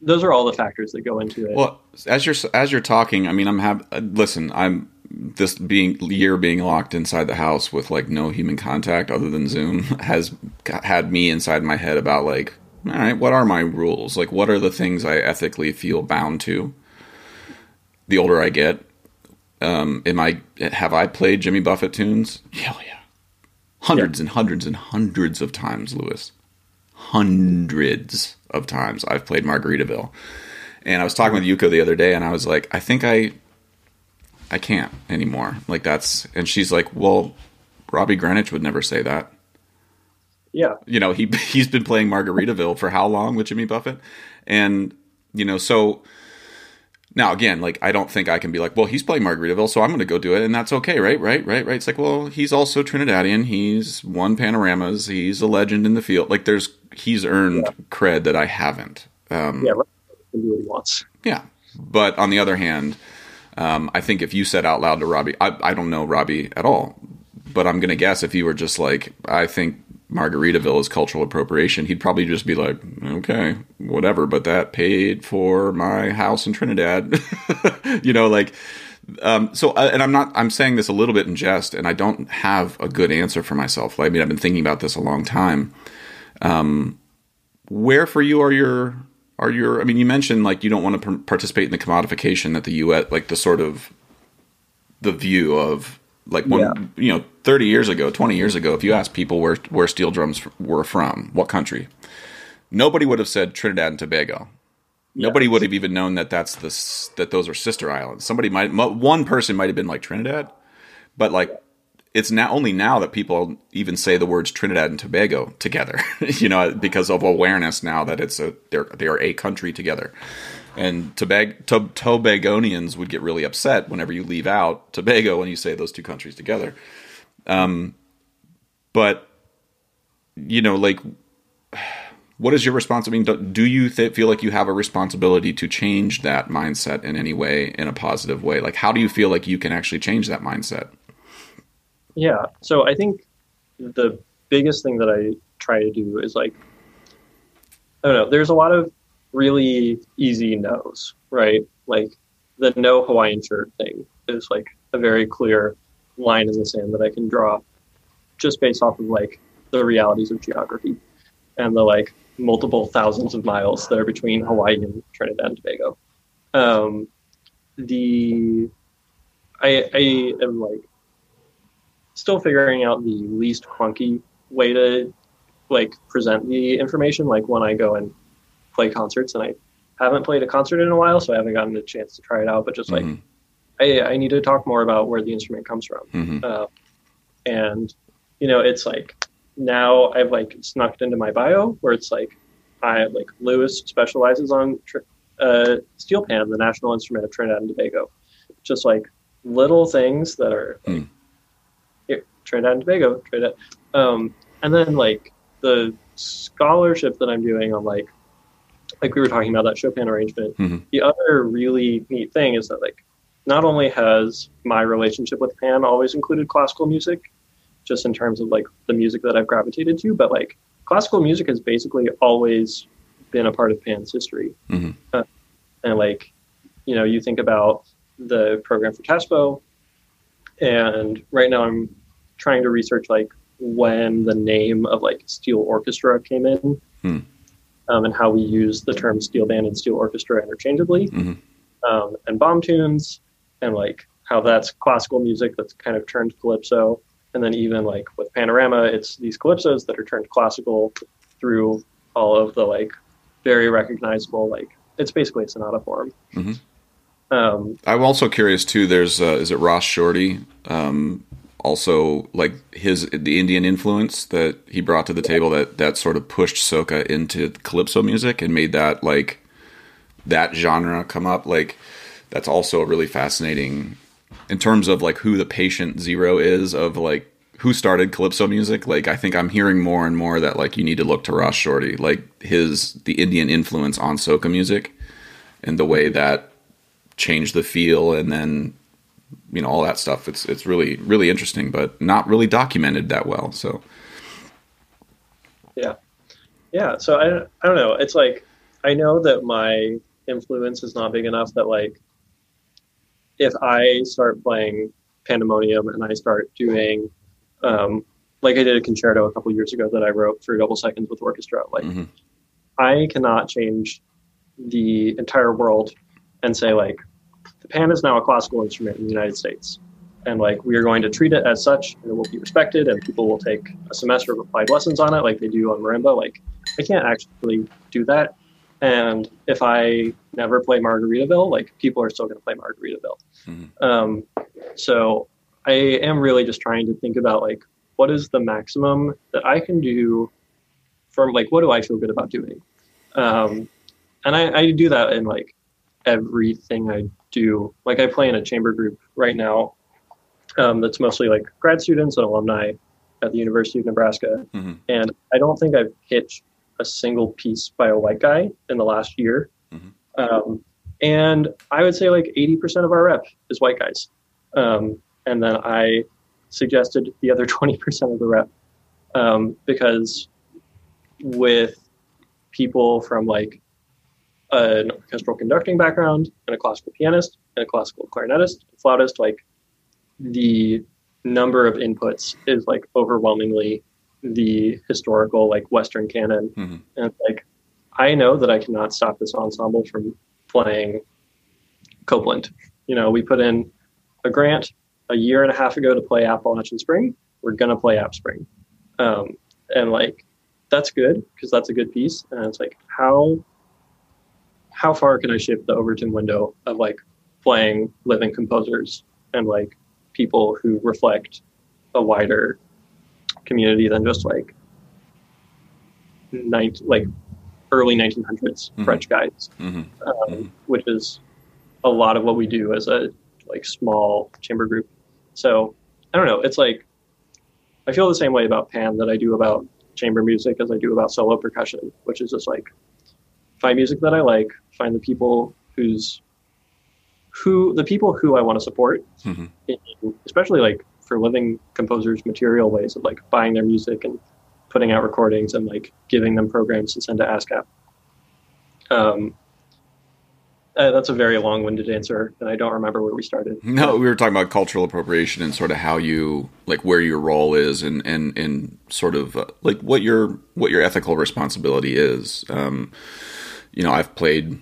[SPEAKER 2] those are all the factors that go into it.
[SPEAKER 1] Well, as you're as you're talking, I mean, I'm have listen. I'm this being year being locked inside the house with like no human contact other than Zoom [LAUGHS] has had me inside my head about like, all right, what are my rules? Like, what are the things I ethically feel bound to? The older I get, um, am I have I played Jimmy Buffett tunes? [LAUGHS] Hell yeah, hundreds and hundreds and hundreds of times, Lewis. Hundreds of times I've played Margaritaville. And I was talking with Yuko the other day, and I was like, I think I, I can't anymore. Like that's, and she's like, well, Robbie Greenidge would never say that.
[SPEAKER 2] yeah.
[SPEAKER 1] You know, he [LAUGHS] he's been playing Margaritaville for how long with Jimmy Buffett, and you know, so now again, like I don't think I can be like, well, he's playing Margaritaville, so I'm going to go do it, and that's okay, right? Right? Right? Right? It's like, well, he's also Trinidadian. He's won panoramas. He's a legend in the field. Like, there's he's earned cred that I haven't. Um,
[SPEAKER 2] Yeah. Right. Can do what he wants.
[SPEAKER 1] yeah. But on the other hand, um, I think if you said out loud to Robbie, I, I don't know Robbie at all, but I'm going to guess if you were just like, I think Margaritaville is cultural appropriation, he'd probably just be like, okay, whatever, but that paid for my house in Trinidad. [LAUGHS] you know, like, um, so, uh, and I'm not, I'm saying this a little bit in jest, and I don't have a good answer for myself. Like, I mean, I've been thinking about this a long time. Um, where for you are your, are your, I mean, you mentioned like you don't want to participate in the commodification that the U.S., like the sort of, the view of like when, yeah. you know, 30 years ago, 20 years ago, if you asked people where, where steel drums were from, what country, nobody would have said Trinidad and Tobago. Nobody would have even known that that's the that those are sister islands. Somebody might one person might have been like Trinidad, but like it's now only now that people even say the words Trinidad and Tobago together. [LAUGHS] you know, because of awareness now that it's a they're they are a country together. And Tobag- to- Tobagonians would get really upset whenever you leave out Tobago when you say those two countries together. Um, but you know, like what is your responsibility? I mean, do you th- feel like you have a responsibility to change that mindset in any way, in a positive way? Like, how do you feel like you can actually change that mindset?
[SPEAKER 2] Yeah. So I think the biggest thing that I try to do is like, I don't know, there's a lot of really easy no's, right? Like the no Hawaiian shirt thing is like a very clear line in the sand that I can draw just based off of like the realities of geography and the like multiple thousands of miles that are between Hawaii and Trinidad and Tobago. Um, the I, I am like still figuring out the least clunky way to like present the information. Like when I go and play concerts, and I haven't played a concert in a while, so I haven't gotten a chance to try it out. But just like mm-hmm. I, I need to talk more about where the instrument comes from, mm-hmm. uh, and you know, it's like now I've like snuck into my bio where it's like I like Lewis specializes on uh, steel pan, the national instrument of Trinidad and Tobago. Just like little things that are like, mm. here, Trinidad and Tobago, Trinidad. Um, and then like the scholarship that I'm doing on like like we were talking about that Chopin arrangement. Mm-hmm. The other really neat thing is that like not only has my relationship with pan always included classical music, just in terms of like the music that I've gravitated to, but like classical music has basically always been a part of Pan's history. Mm-hmm. Uh, and like, you know, you think about the program for TASPO, and right now I'm trying to research like when the name of like steel orchestra came in, hmm. Um, and how we use the term steel band and steel orchestra interchangeably, mm-hmm. um, and bomb tunes, and like how that's classical music that's kind of turned calypso and then even like with Panorama, it's these calypsos that are turned classical through all of the like very recognizable like it's basically a sonata form. Mm-hmm.
[SPEAKER 1] Um, I'm also curious too. There's uh, is it Ras Shorty? Also, like his the Indian influence that he brought to the table that that sort of pushed soca into calypso music and made that like that genre come up. Like that's also a really fascinating in terms of like who the patient zero is of like who started calypso music like i think i'm hearing more and more that like you need to look to ras shorty like his the indian influence on soca music and the way that changed the feel and then you know all that stuff. It's it's really really interesting but not really documented that well so.
[SPEAKER 2] Yeah. Yeah so i, I don't know. It's like i know that my influence is not big enough that like if I start playing Pandemonium and I start doing, um, like I did a concerto a couple years ago that I wrote for double seconds with orchestra, like mm-hmm. I cannot change the entire world and say like the pan is now a classical instrument in the United States. And like we are going to treat it as such and it will be respected and people will take a semester of applied lessons on it like they do on marimba. Like I can't actually do that and if I never play Margaritaville, like people are still going to play Margaritaville. Mm-hmm. Um, so I am really just trying to think about like what is the maximum that I can do from like what do I feel good about doing, um, and I, I do that in like everything I do. Like I play in a chamber group right now um, that's mostly like grad students and alumni at the University of Nebraska, mm-hmm. and I don't think I've pitched a single piece by a white guy in the last year. Mm-hmm. Um, and I would say like 80% of our rep is white guys. Um, and then I suggested the other [LAUGHS] 20% of the rep um, because with people from like an orchestral conducting background and a classical pianist and a classical clarinetist, flautist, like the number of inputs is like overwhelmingly the historical like Western canon,
[SPEAKER 1] mm-hmm.
[SPEAKER 2] and like I know that I cannot stop this ensemble from playing Copland. You know, we put in a grant a year and a half ago to play Appalachian Spring. We're gonna play App Spring, um, and like that's good because that's a good piece. And it's like how how far can I shift the Overton window of like playing living composers and like people who reflect a wider community than just like 19, like early 1900s
[SPEAKER 1] Mhm.
[SPEAKER 2] French guys,
[SPEAKER 1] hmm
[SPEAKER 2] um,
[SPEAKER 1] Mhm.
[SPEAKER 2] which is a lot of what we do as a like small chamber group. So I don't know. It's like I feel the same way about Pan that I do about chamber music as I do about solo percussion, which is just like find music that I like, find the people who's who the people who I want to support,
[SPEAKER 1] Mhm.
[SPEAKER 2] in, especially like for living composers material ways of like buying their music and putting out recordings and like giving them programs to send to ASCAP. Um, uh, that's a very long-winded answer, and I don't remember where we started. [LAUGHS]
[SPEAKER 1] No, we were talking about cultural appropriation and sort of how you like where your role is and and and sort of uh, like what your what your ethical responsibility is. Um, you know, I've played,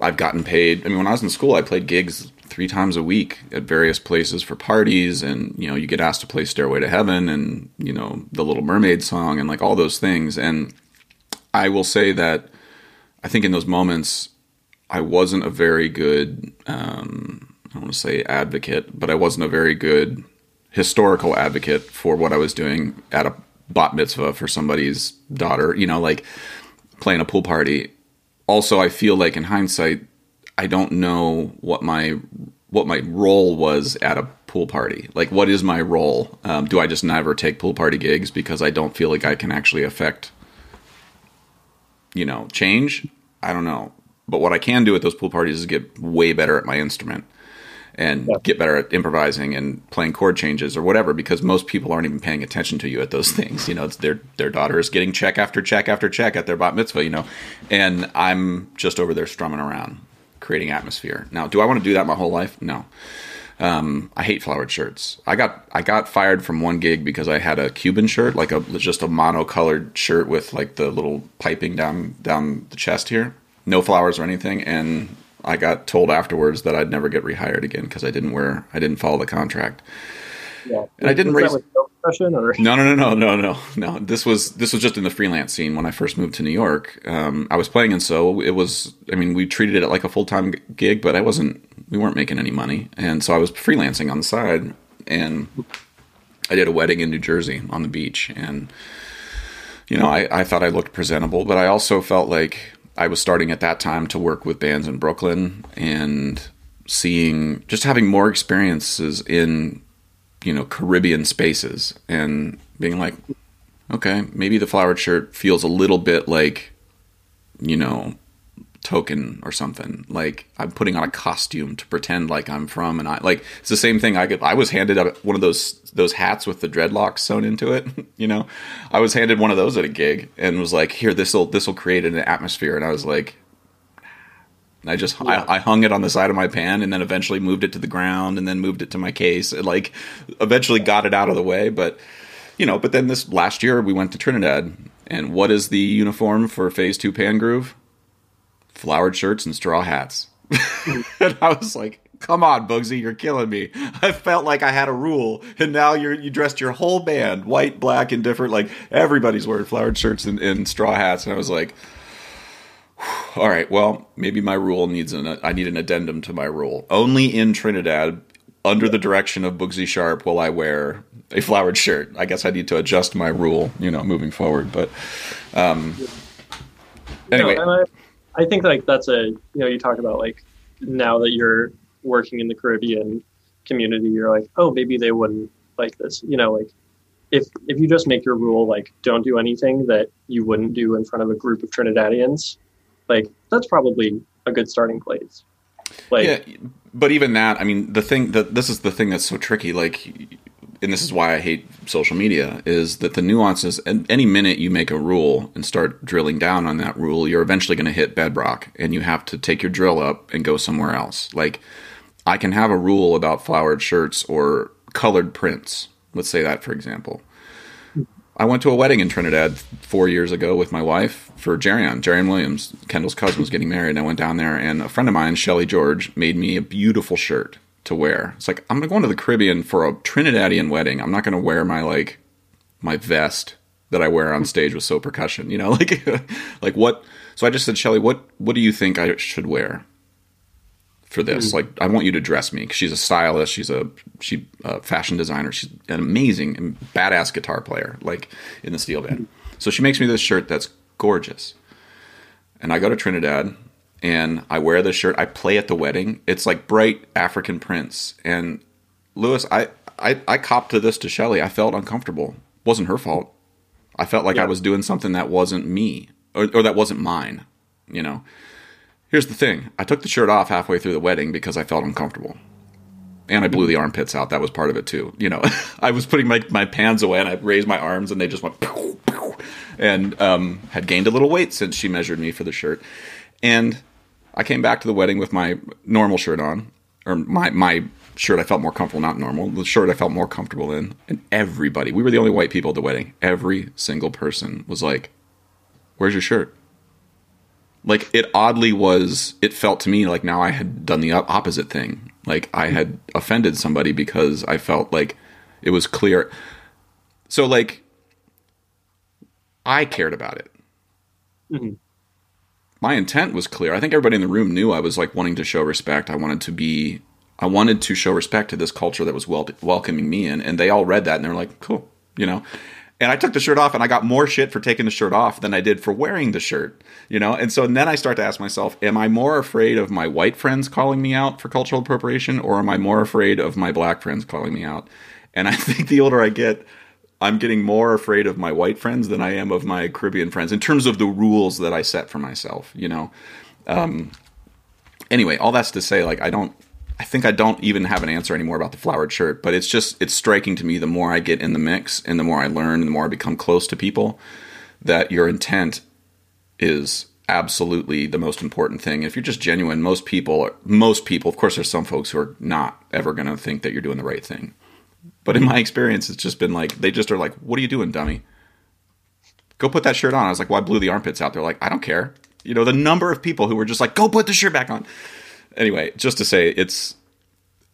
[SPEAKER 1] I've gotten paid. I mean, when I was in school, I played gigs three times a week at various places for parties, and you know, you get asked to play "Stairway to Heaven" and you know, the Little Mermaid song and like all those things. And I will say that I think in those moments, I wasn't a very good. Um, I don't want to say advocate, but I wasn't a very good historical advocate for what I was doing at a bat mitzvah for somebody's daughter. You know, like playing a pool party. Also, I feel like in hindsight, I don't know what my what my role was at a pool party. Like, what is my role? Um, do I just never take pool party gigs because I don't feel like I can actually affect, you know, change? I don't know. But what I can do at those pool parties is get way better at my instrument and
[SPEAKER 2] Yeah.
[SPEAKER 1] get better at improvising and playing chord changes or whatever because most people aren't even paying attention to you at those [LAUGHS] things. You know it's their their daughter is getting check after check after check at their bat mitzvah you know. And i'm just over there strumming around creating atmosphere. Now do i want to do that my whole life? No. Um, I hate flowered shirts. I got I got fired from one gig because I had a Cuban shirt, like a just a monocolored shirt with like the little piping down down the chest here, no flowers or anything, and I got told afterwards that I'd never get rehired again because I didn't wear I didn't follow the contract.
[SPEAKER 2] Yeah,
[SPEAKER 1] And I didn't raise-
[SPEAKER 2] no
[SPEAKER 1] No, no, no, no, no, no. This was this was just in the freelance scene when I first moved to New York. Um, I was playing in so it was. I mean, we treated it like a full time gig, but I wasn't. We weren't making any money, and so I was freelancing on the side. And I did a wedding in New Jersey on the beach, and you know, I, I thought I looked presentable, but I also felt like I was starting at that time to work with bands in Brooklyn and seeing just having more experiences in you know Caribbean spaces and being like, okay, maybe the flowered shirt feels a little bit like, you know, token or something. Like I'm putting on a costume to pretend like I'm from, and I like it's the same thing. I get I was handed one of those those hats with the dreadlocks sewn into it. [LAUGHS] You know, I was handed one of those at a gig and was like, here, this will this will create an atmosphere, and I was like. I just
[SPEAKER 2] Yeah.
[SPEAKER 1] I, I hung it on the side of my pan and then eventually moved it to the ground and then moved it to my case and like eventually got it out of the way but you know but then this last year we went to Trinidad and what is the uniform for phase 2 pan groove flowered shirts and straw hats [LAUGHS] and I was like come on Boogsie you're killing me I felt like I had a rule and now you're you dressed your whole band white black and different like everybody's wearing flowered shirts and, and straw hats and I was like all right, well, maybe my rule needs an I need an addendum to my rule. Only in Trinidad, under the direction of Boogsie Sharpe, will I wear a flowered shirt. I guess I need to adjust my rule, you know, moving forward. But um, anyway,
[SPEAKER 2] No, I, think like that's a you know you talk about like now that you're working in the Caribbean community, you're like, oh, maybe they wouldn't like this. You know, like if if you just make your rule like don't do anything that you wouldn't do in front of a group of Trinidadians, like that's probably a good starting place. Like
[SPEAKER 1] yeah, but even that, I mean, the thing that this is the thing that's so tricky. Like and this is why I hate social media, is that the nuances, and any minute you make a rule and start drilling down on that rule, you're eventually going to hit bedrock and you have to take your drill up and go somewhere else. Like, I can have a rule about flowered shirts or colored prints. Let's say that, for example. I went to a wedding in Trinidad four years ago with my wife for Jerion. Jerion Williams, Kendall's cousin, was getting married, and I went down there, and a friend of mine, Shelly George, made me a beautiful shirt to wear. It's like I'm gonna go into the Caribbean for a Trinidadian wedding. I'm not gonna wear my like my vest that I wear on stage with Sō Percussion. You know, [LAUGHS] like like what? So I just said, Shelly, what what do you think I should wear for this? Mm. Like I want you to dress me because she's a stylist. She's a she a fashion designer. She's an amazing and badass guitar player, like in the steel band. So she makes me this shirt that's gorgeous. And I go to Trinidad and I wear this shirt. I play at the wedding. It's like bright African prints. And Lewis, I I, I copped to this to Shelly. I felt uncomfortable. wasn't her fault. I felt like yeah. I was doing something that wasn't me or, or that wasn't mine. You know. Here's the thing. I took the shirt off halfway through the wedding because I felt uncomfortable. And I blew the armpits out. That was part of it too. You know, [LAUGHS] I was putting my, my pans away and I raised my arms and they just went pew, pew, and um, had gained a little weight since she measured me for the shirt. And I came back to the wedding with my normal shirt on, or my my shirt I felt more comfortable, not normal, the shirt I felt more comfortable in. And everybody, we were the only white people at the wedding. Every single person was like, "Where's your shirt?" Like it oddly was. It felt to me like now I had done the opposite thing. Like I had offended somebody because I felt like it was clear. So like I cared about it. Mm-hmm my intent was clear. I think everybody in the room knew I was like wanting to show respect. I wanted to be, I wanted to show respect to this culture that was wel- welcoming me in, and they all read that and they're like, cool, you know. And I took the shirt off, and I got more shit for taking the shirt off than I did for wearing the shirt, you know. And so and then I start to ask myself, am I more afraid of my white friends calling me out for cultural appropriation, or am I more afraid of my black friends calling me out? And I [LAUGHS] think the older I get, I'm getting more afraid of my white friends than I am of my Caribbean friends in terms of the rules that I set for myself, you know. Um, anyway, all that's to say, like, I don't, I think I don't even have an answer anymore about the flowered shirt, but it's just, it's striking to me the more I get in the mix and the more I learn and the more I become close to people that your intent is absolutely the most important thing. If you're just genuine, most people, most people, of course, there's some folks who are not ever going to think that you're doing the right thing. But in my experience, it's just been like they just are like, "What are you doing, dummy? Go put that shirt on." I was like, "Well, I blew the armpits out." They're like, "I don't care." You know, the number of people who were just like, "Go put the shirt back on." Anyway, just to say, it's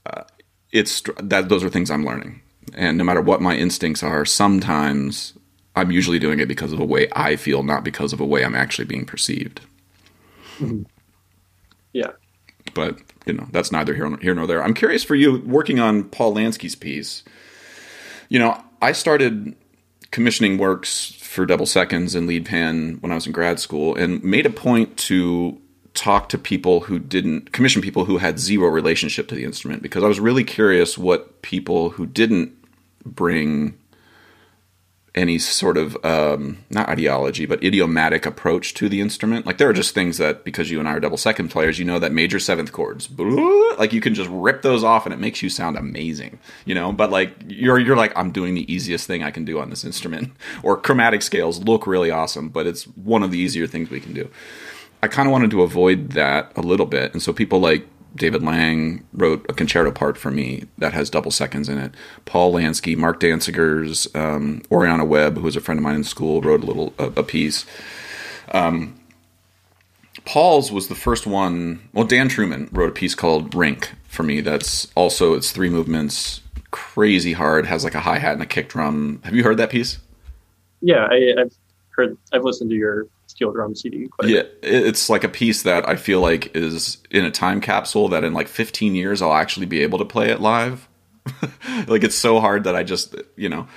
[SPEAKER 1] uh, it's that those are things I'm learning, and no matter what my instincts are, sometimes I'm usually doing it because of a way I feel, not because of a way I'm actually being perceived.
[SPEAKER 2] Mm-hmm. Yeah,
[SPEAKER 1] but you know that's neither here, here nor there. I'm curious for you working on Paul Lansky's piece you know, I started commissioning works for double seconds and lead pan when I was in grad school and made a point to talk to people who didn't commission people who had zero relationship to the instrument because I was really curious what people who didn't bring any sort of um, not ideology but idiomatic approach to the instrument. Like there are just things that because you and i are double second players you know that major seventh chords [LAUGHS] like you can just rip those off and it makes you sound amazing you know? But like you're you're like i'm doing the easiest thing i can do on this instrument. [LAUGHS] Or chromatic scales look really awesome but it's one of the easier things we can do. I kind of wanted to avoid that a little bit and so people like David Lang wrote a concerto part for me that has double seconds in it. Paul Lansky, Mark Dancigers um, Oriana Webb, who was a friend of mine in school, wrote a little a, a piece. Um, Paul's was the first one. Well, Dan Trueman wrote a piece called Rink for me. That's also it's three movements, crazy hard. Has like a hi hat and a kick drum. Have you heard that piece?
[SPEAKER 2] Yeah, I, I've heard. I've listened to your CD.
[SPEAKER 1] yeah, it's like a piece that I feel like is in a time capsule that in like 15 years I'll actually be able to play it live. [LAUGHS] like it's so hard that I just you know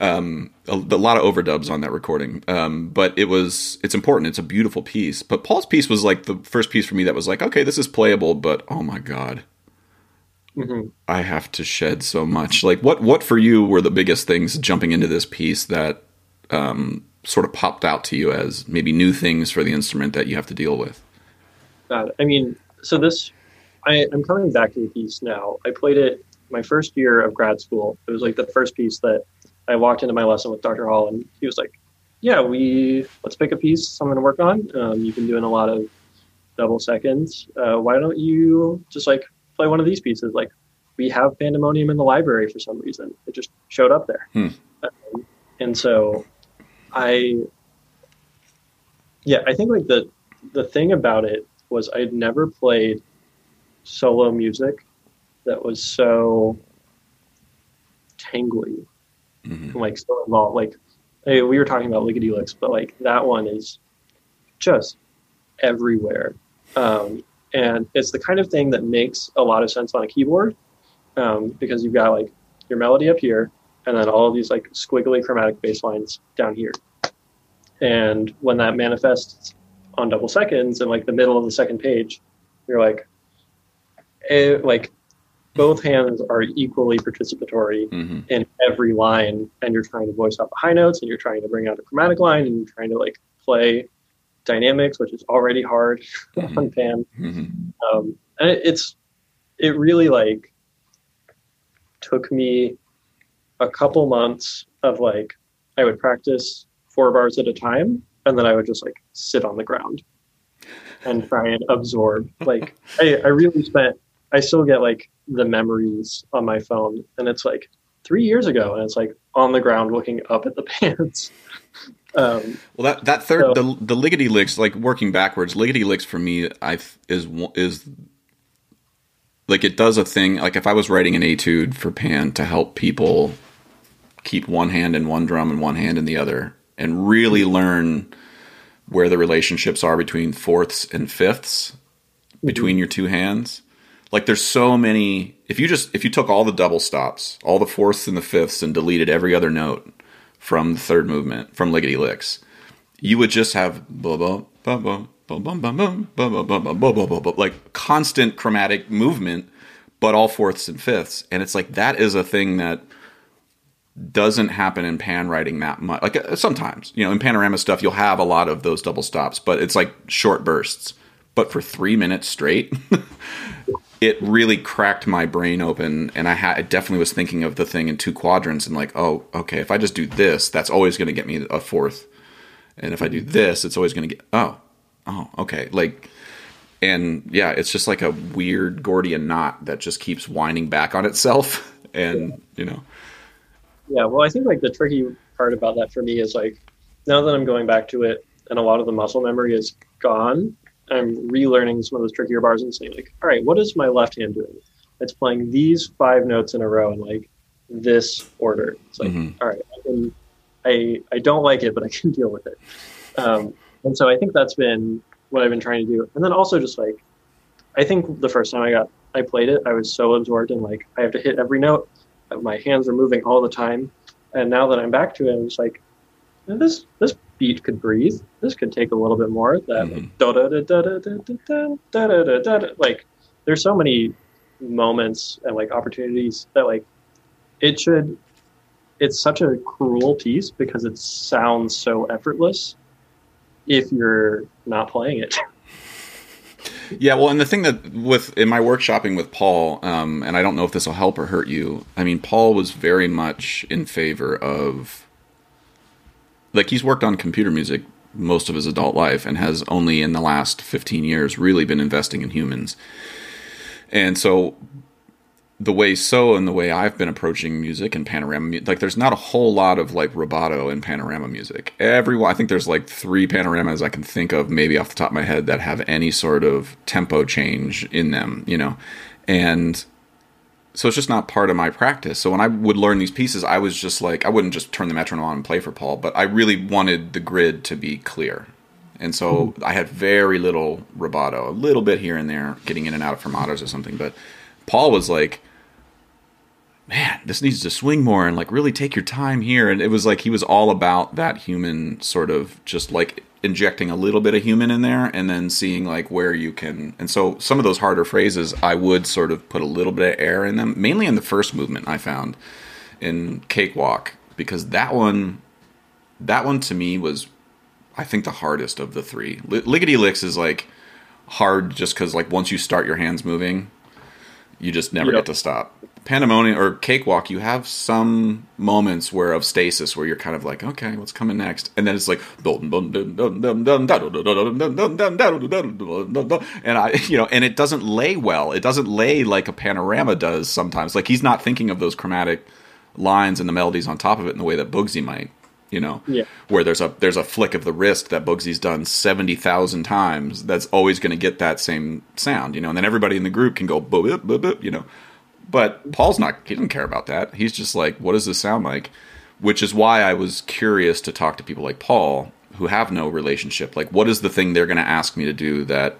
[SPEAKER 1] um, a, a, lot of overdubs on that recording. Um, but it was it's important. It's a beautiful piece. But Paul's piece was like the first piece for me that was like okay, this is playable, but oh my god. Mm-hmm. I have to shed so much. Like, what what for you were the biggest things jumping into this piece that um, sort of popped out to you as maybe new things for the instrument that you have to deal with?
[SPEAKER 2] God, I mean, so this, I, I'm coming back to the piece now. I played it my first year of grad school. It was like the first piece that I walked into my lesson with Dr. Hall, and he was like, "Yeah, we let's pick a piece I'm going to work on. Um, you've been doing a lot of double seconds. Uh, why don't you just like play one of these pieces? Like we have Pandemonium in the library for some reason. It just showed up there,
[SPEAKER 1] Hmm.
[SPEAKER 2] um, and so I, yeah, I think like the the thing about it was I'd never played solo music that was so tangly
[SPEAKER 1] Mhm.
[SPEAKER 2] and like so involved. Like hey, we were talking about lickety licks, but like that one is just everywhere. Um, and it's the kind of thing that makes a lot of sense on a keyboard um, because you've got like your melody up here and then all of these like squiggly chromatic bass lines down here. And when that manifests on double seconds in like the middle of the second page, you're like, eh, like both hands are equally participatory
[SPEAKER 1] Mhm.
[SPEAKER 2] in every line and you're trying to voice out the high notes and you're trying to bring out a chromatic line and you're trying to like play dynamics which is already hard
[SPEAKER 1] Mhm. [LAUGHS]
[SPEAKER 2] on pan
[SPEAKER 1] Mhm.
[SPEAKER 2] um, and it, it's it really like took me a couple months of like i would practice four bars at a time and then i would just like sit on the ground and try and absorb like [LAUGHS] i, I really spent i still get like the memories on my phone and it's like three years ago and it's like on the ground looking up at the [LAUGHS] pants um,
[SPEAKER 1] Well, that that third
[SPEAKER 2] So-
[SPEAKER 1] the the lickety licks like working backwards. Lickety licks for me, I is is like it does a thing. Like if I was writing an etude for Pan to help people keep one hand in one drum and one hand in the other and really learn where the relationships are between fourths and 5ths mm-hmm. between your two hands like there's so many if you just if you took all the double stops all the fourths and the fifths and deleted every other note from the third movement from lickety licks you would just have like constant chromatic movement, but all fourths and fifths. And it's like that is a thing that doesn't happen in pan writing that much. Like uh, sometimes, you know, in panorama stuff, you'll have a lot of those double stops, but it's like short bursts. But for three minutes straight, [LAUGHS] it really cracked my brain open, and I, ha- I definitely was thinking of the thing in two quadrants, and like, oh, okay, if I just do this, that's always going to get me a fourth, and if I do this, it's always going to get oh, oh, okay, like. And yeah, it's just like a weird Gordian knot that just keeps winding back on itself, [LAUGHS] and you know,
[SPEAKER 2] Yeah, well, I think like the tricky part about that for me is like now that I'm going back to it and a lot of the muscle memory is gone, I'm relearning some of those trickier bars and saying like, all right, what is my left hand doing? It's playing these five notes in a row in like this order. It's like,
[SPEAKER 1] Mhm.
[SPEAKER 2] all right, I, can, I I don't like it, but I can deal with it. Um, and so I think that's been what I've been trying to do. And then also just like, I think the first time I got I played it, I was so absorbed in like I have to hit every note my hands are moving all the time. And now that I'm back to it, I'm just like, this this beat could breathe. This could take a little bit more. That like there's so many moments and like opportunities that like it should it's such a cruel piece because it sounds so effortless if you're not playing it.
[SPEAKER 1] Yeah, well, and the thing that with in my workshopping with Paul, um, and I don't know if this will help or hurt you. I mean, Paul was very much in favor of, like, he's worked on computer music most of his adult life, and has only in the last fifteen years really been investing in humans. And so, the way so and the way I've been approaching music and panorama, like, there's not a whole lot of like rubato in panorama music. Everyone, I think there's like three panoramas I can think of, maybe off the top of my head, that have any sort of tempo change in them, you know, and so it's just not part of my practice. So when I would learn these pieces, I was just like, I wouldn't just turn the metronome on and play for Paul, but I really wanted the grid to be clear. And so hmm. I had very little rubato, a little bit here and there, getting in and out of fermatos or something. But Paul was like, man, this needs to swing more and like really take your time here. And it was like he was all about that human sort of just like injecting a little bit of human in there and then seeing like where you can. And so some of those harder phrases, I would sort of put a little bit of air in them, mainly in the first movement I found in Cakewalk, because that one, that one to me was, I think, the hardest of the three. Li- Lickety Licks is like hard just because like once you start your hands moving, you just never
[SPEAKER 2] Yep.
[SPEAKER 1] get to stop. Pandemonium or Cakewalk, you have some moments where of stasis where you're kind of like, okay, what's coming next? And then it's like, and I, you know, and it doesn't lay well. It doesn't lay like a panorama does sometimes. Like he's not thinking of those chromatic lines and the melodies on top of it in the way that Boogsie might. You know,
[SPEAKER 2] Yeah.
[SPEAKER 1] where there's a there's a flick of the wrist that Boogsie's done seventy thousand times. That's always going to get that same sound. You know, and then everybody in the group can go, boop, boop, you know. But Paul's not, he doesn't care about that. He's just like, what does this sound like? Which is why I was curious to talk to people like Paul who have no relationship. Like, what is the thing they're going to ask me to do that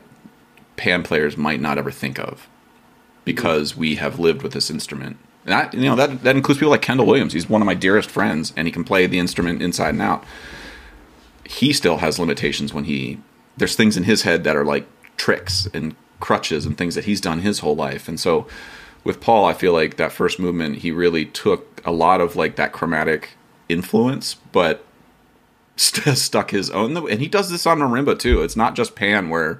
[SPEAKER 1] pan players might not ever think of because we have lived with this instrument? And I, you know, that, that includes people like Kendall Williams. He's one of my dearest friends and he can play the instrument inside and out. He still has limitations when he, there's things in his head that are like tricks and crutches and things that he's done his whole life. And so, with Paul, I feel like that first movement, he really took a lot of like that chromatic influence, but st- [LAUGHS] stuck his own. And he does this on marimba too. It's not just pan where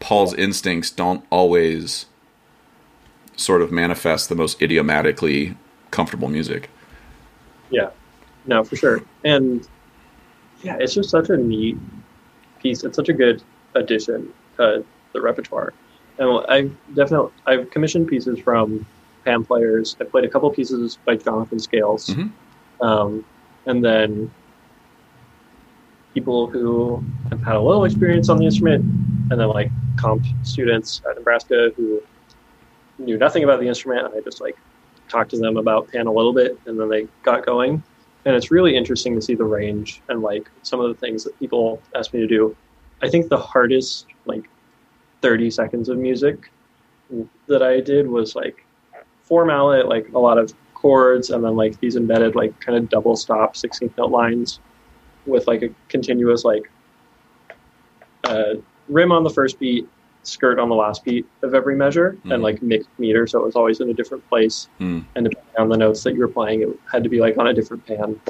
[SPEAKER 1] Paul's instincts don't always sort of manifest the most idiomatically comfortable music.
[SPEAKER 2] Yeah, no, for sure. And yeah, it's just such a neat piece. It's such a good addition to the repertoire. And I've definitely I've commissioned pieces from pan players. I played a couple pieces by Jonathan Scales,
[SPEAKER 1] Mhm.
[SPEAKER 2] um, and then people who have had a little experience on the instrument, and then like comp students at Nebraska who knew nothing about the instrument. And I just like talked to them about pan a little bit, and then they got going. And it's really interesting to see the range and like some of the things that people ask me to do. I think the hardest like 30 seconds of music that I did was like four mallet, like a lot of chords, and then like these embedded like kind of double stop 16th note lines with like a continuous like uh, rim on the first beat, skirt on the last beat of every measure,
[SPEAKER 1] Mhm.
[SPEAKER 2] and like mixed meter, so it was always in a different place.
[SPEAKER 1] Hmm.
[SPEAKER 2] And depending on the notes that you were playing, it had to be like on a different pan.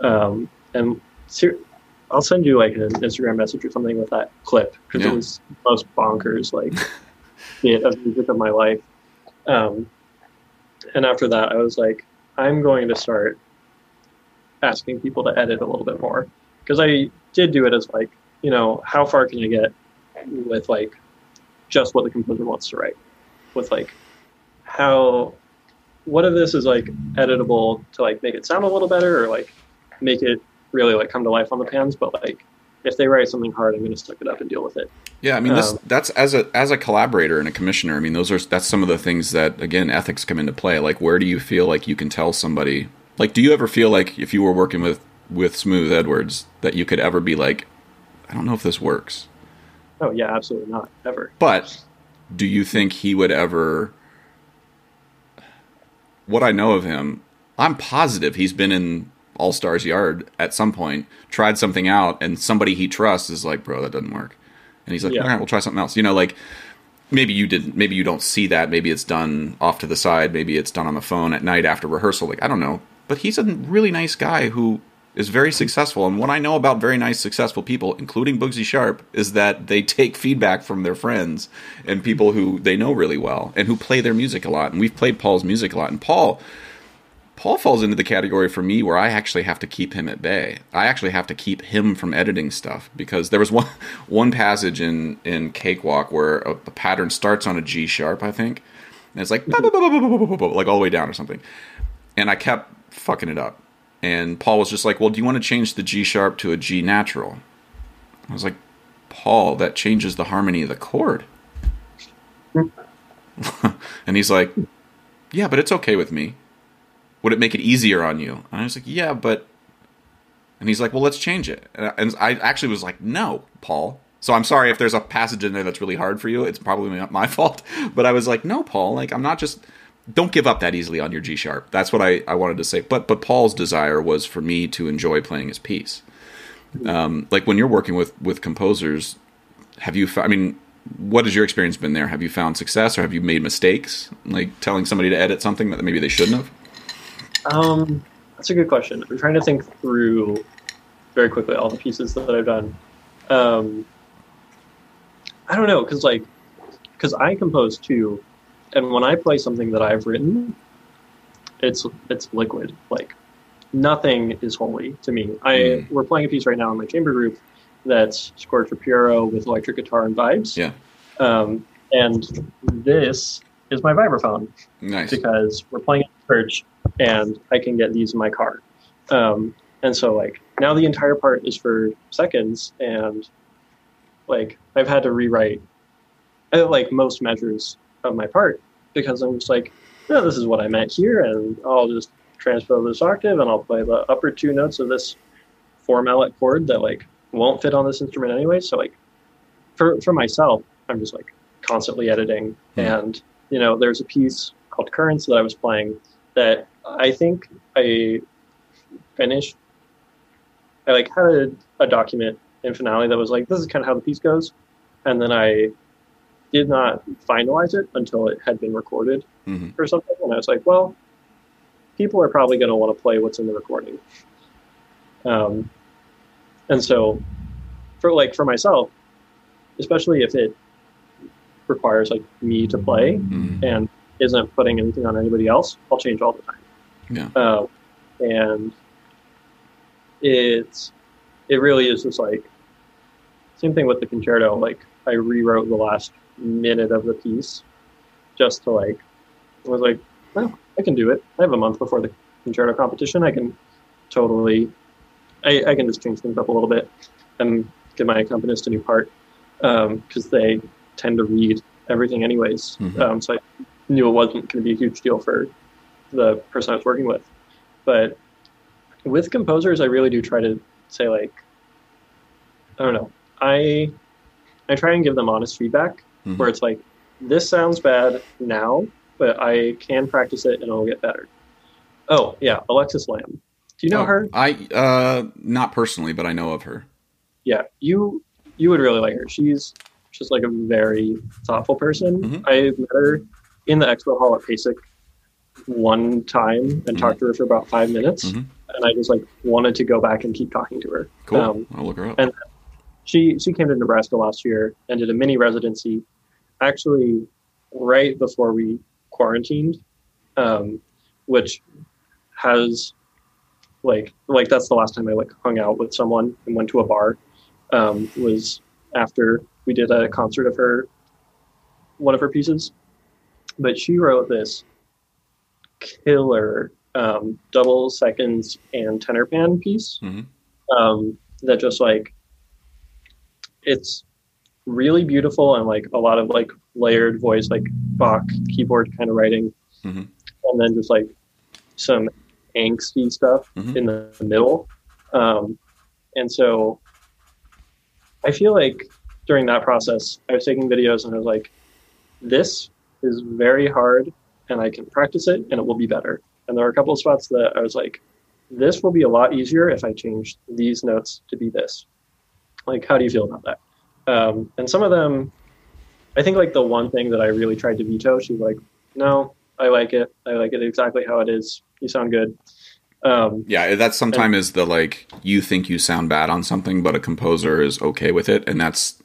[SPEAKER 2] Um, and ser- I'll send you like an Instagram message or something with that clip because
[SPEAKER 1] Yeah.
[SPEAKER 2] it was the most bonkers like bit of music of my life. Um, and after that, I was like, I'm going to start asking people to edit a little bit more because I did do it as like, you know, how far can I get with like just what the composer wants to write, with like how what of this is like editable to like make it sound a little better or like make it really like come to life on the pans, but like if they write something hard, I'm going to suck it up and deal with it.
[SPEAKER 1] Yeah, I mean, this,
[SPEAKER 2] Um,
[SPEAKER 1] that's as a as a collaborator and a commissioner. I mean, those are that's some of the things that again ethics come into play. Like, where do you feel like you can tell somebody? Like, do you ever feel like if you were working with with Smooth Edwards that you could ever be like, I don't know if this works,
[SPEAKER 2] Oh yeah, absolutely not ever.
[SPEAKER 1] but do you think he would ever? What I know of him, I'm positive he's been in All Stars Yard at some point, tried something out, and somebody he trusts is like, bro, that doesn't work. And he's like,
[SPEAKER 2] Yeah.
[SPEAKER 1] all right, we'll try something else. You know, like maybe you didn't, maybe you don't see that. Maybe it's done off to the side. Maybe it's done on the phone at night after rehearsal. Like, I don't know. But he's a really nice guy who is very successful. And what I know about very nice, successful people, including Boogsie Sharpe, is that they take feedback from their friends and people who they know really well and who play their music a lot. And we've played Paul's music a lot. And Paul, Paul falls into the category for me where I actually have to keep him at bay. I actually have to keep him from editing stuff because there was [LAUGHS] one one passage in in Cakewalk where a, a pattern starts on a G sharp, I think, and it's like like all the way down or something, and I kept fucking it up. And Paul was just like, "Well, do you want to change the G sharp to a G natural?" I was like, "Paul, that changes the harmony of the chord." and he's like, "Yeah, but it's okay with me." Would it make it easier on you? And I was like, yeah, but. And he's like, well, let's change it. And I- actually was like, no, Paul. So I'm sorry if there's a passage in there that's really hard for you. It's probably not my [LAUGHS] fault. But I was like, no, Paul. Like I'm not just. Don't give up that easily on your G sharp. That's what I, I wanted to say. But but Paul's desire was for me to enjoy playing his piece. Um, like when you're working with with composers, have you? I mean, what has your experience been there? Have you found success or have you made mistakes? Like telling somebody to edit something that maybe they shouldn't have.
[SPEAKER 2] Um, that's a good question. I'm trying to think through very quickly all the pieces that I've done. Um, I don't know, because like, because I compose too, and when I play something that I've written, it's it's liquid. Like nothing is holy to me. I
[SPEAKER 1] Mm.
[SPEAKER 2] we're playing a piece right now in my chamber group that's scored for Pierrot with electric guitar and vibes.
[SPEAKER 1] Yeah.
[SPEAKER 2] Um, and this is my vibraphone
[SPEAKER 1] Nice.
[SPEAKER 2] because we're playing church and I can get these in my car. Um, and so like now the entire part is for seconds and like I've had to rewrite uh, like most measures of my part because I'm just like, no, this is what I meant here and I'll just transpose this octave and I'll play the upper two notes of this four mallet chord that like won't fit on this instrument anyway. So like for for myself, I'm just like constantly editing
[SPEAKER 1] Hmm.
[SPEAKER 2] and you know, there's a piece called Currents that I was playing that I think I finished. I like had a, a document in Finale that was like, this is kind of how the piece goes. And then I did not finalize it until it had been recorded
[SPEAKER 1] Mhm.
[SPEAKER 2] or something. And I was like, well, people are probably going to want to play what's in the recording. Um, and so for like for myself, especially if it requires like me to play,
[SPEAKER 1] Mhm.
[SPEAKER 2] and isn't putting anything on anybody else, I'll change all the time.
[SPEAKER 1] Yeah.
[SPEAKER 2] Uh, and it's it really is just like same thing with the concerto. Like I rewrote the last minute of the piece just to like I was like, well, I can do it. I have a month before the concerto competition. I can totally I, I can just change things up a little bit and give my accompanist a new part because they tend to read everything anyways.
[SPEAKER 1] Mhm.
[SPEAKER 2] Um, so I knew it wasn't going to be a huge deal for the person I was working with. But with composers, I really do try to say like, I don't know, I I try and give them honest feedback
[SPEAKER 1] Mhm.
[SPEAKER 2] where it's like, this sounds bad now, but I can practice it and it'll get better. Oh yeah, Alexis Lamb. Do you know
[SPEAKER 1] Oh,
[SPEAKER 2] her?
[SPEAKER 1] I uh not personally, but I know of her.
[SPEAKER 2] yeah, you you would really like her. She's just like a very thoughtful person.
[SPEAKER 1] Mhm.
[SPEAKER 2] I met her in the expo hall at PASIC one time and talked to her for about five minutes,
[SPEAKER 1] Mhm.
[SPEAKER 2] and I just like wanted to go back and keep talking to her.
[SPEAKER 1] Cool.
[SPEAKER 2] Um,
[SPEAKER 1] I'll look her up.
[SPEAKER 2] and- she she came to Nebraska last year and did a mini residency, actually right before we quarantined, um, which has like like that's the last time I like hung out with someone and went to a bar. Um, was after we did a concert of her one of her pieces, but she wrote this killer um, double seconds and tenor pan piece
[SPEAKER 1] Mhm.
[SPEAKER 2] um, that just like it's really beautiful and like a lot of like layered voice like Bach keyboard kind of writing
[SPEAKER 1] Mhm.
[SPEAKER 2] and then just like some angsty stuff
[SPEAKER 1] Mhm.
[SPEAKER 2] in the middle um, and so I feel like during that process I was taking videos and I was like this is very hard and I can practice it and it will be better and there are a couple of spots that I was like this will be a lot easier if I change these notes to be this. Like, how do you feel about that? Um, and some of them, I think like the one thing that I really tried to veto, she's like, no, I like it. I like it exactly how it is. You sound good. Um,
[SPEAKER 1] Yeah, that sometimes is the like you think you sound bad on something, but a composer is okay with it, and that's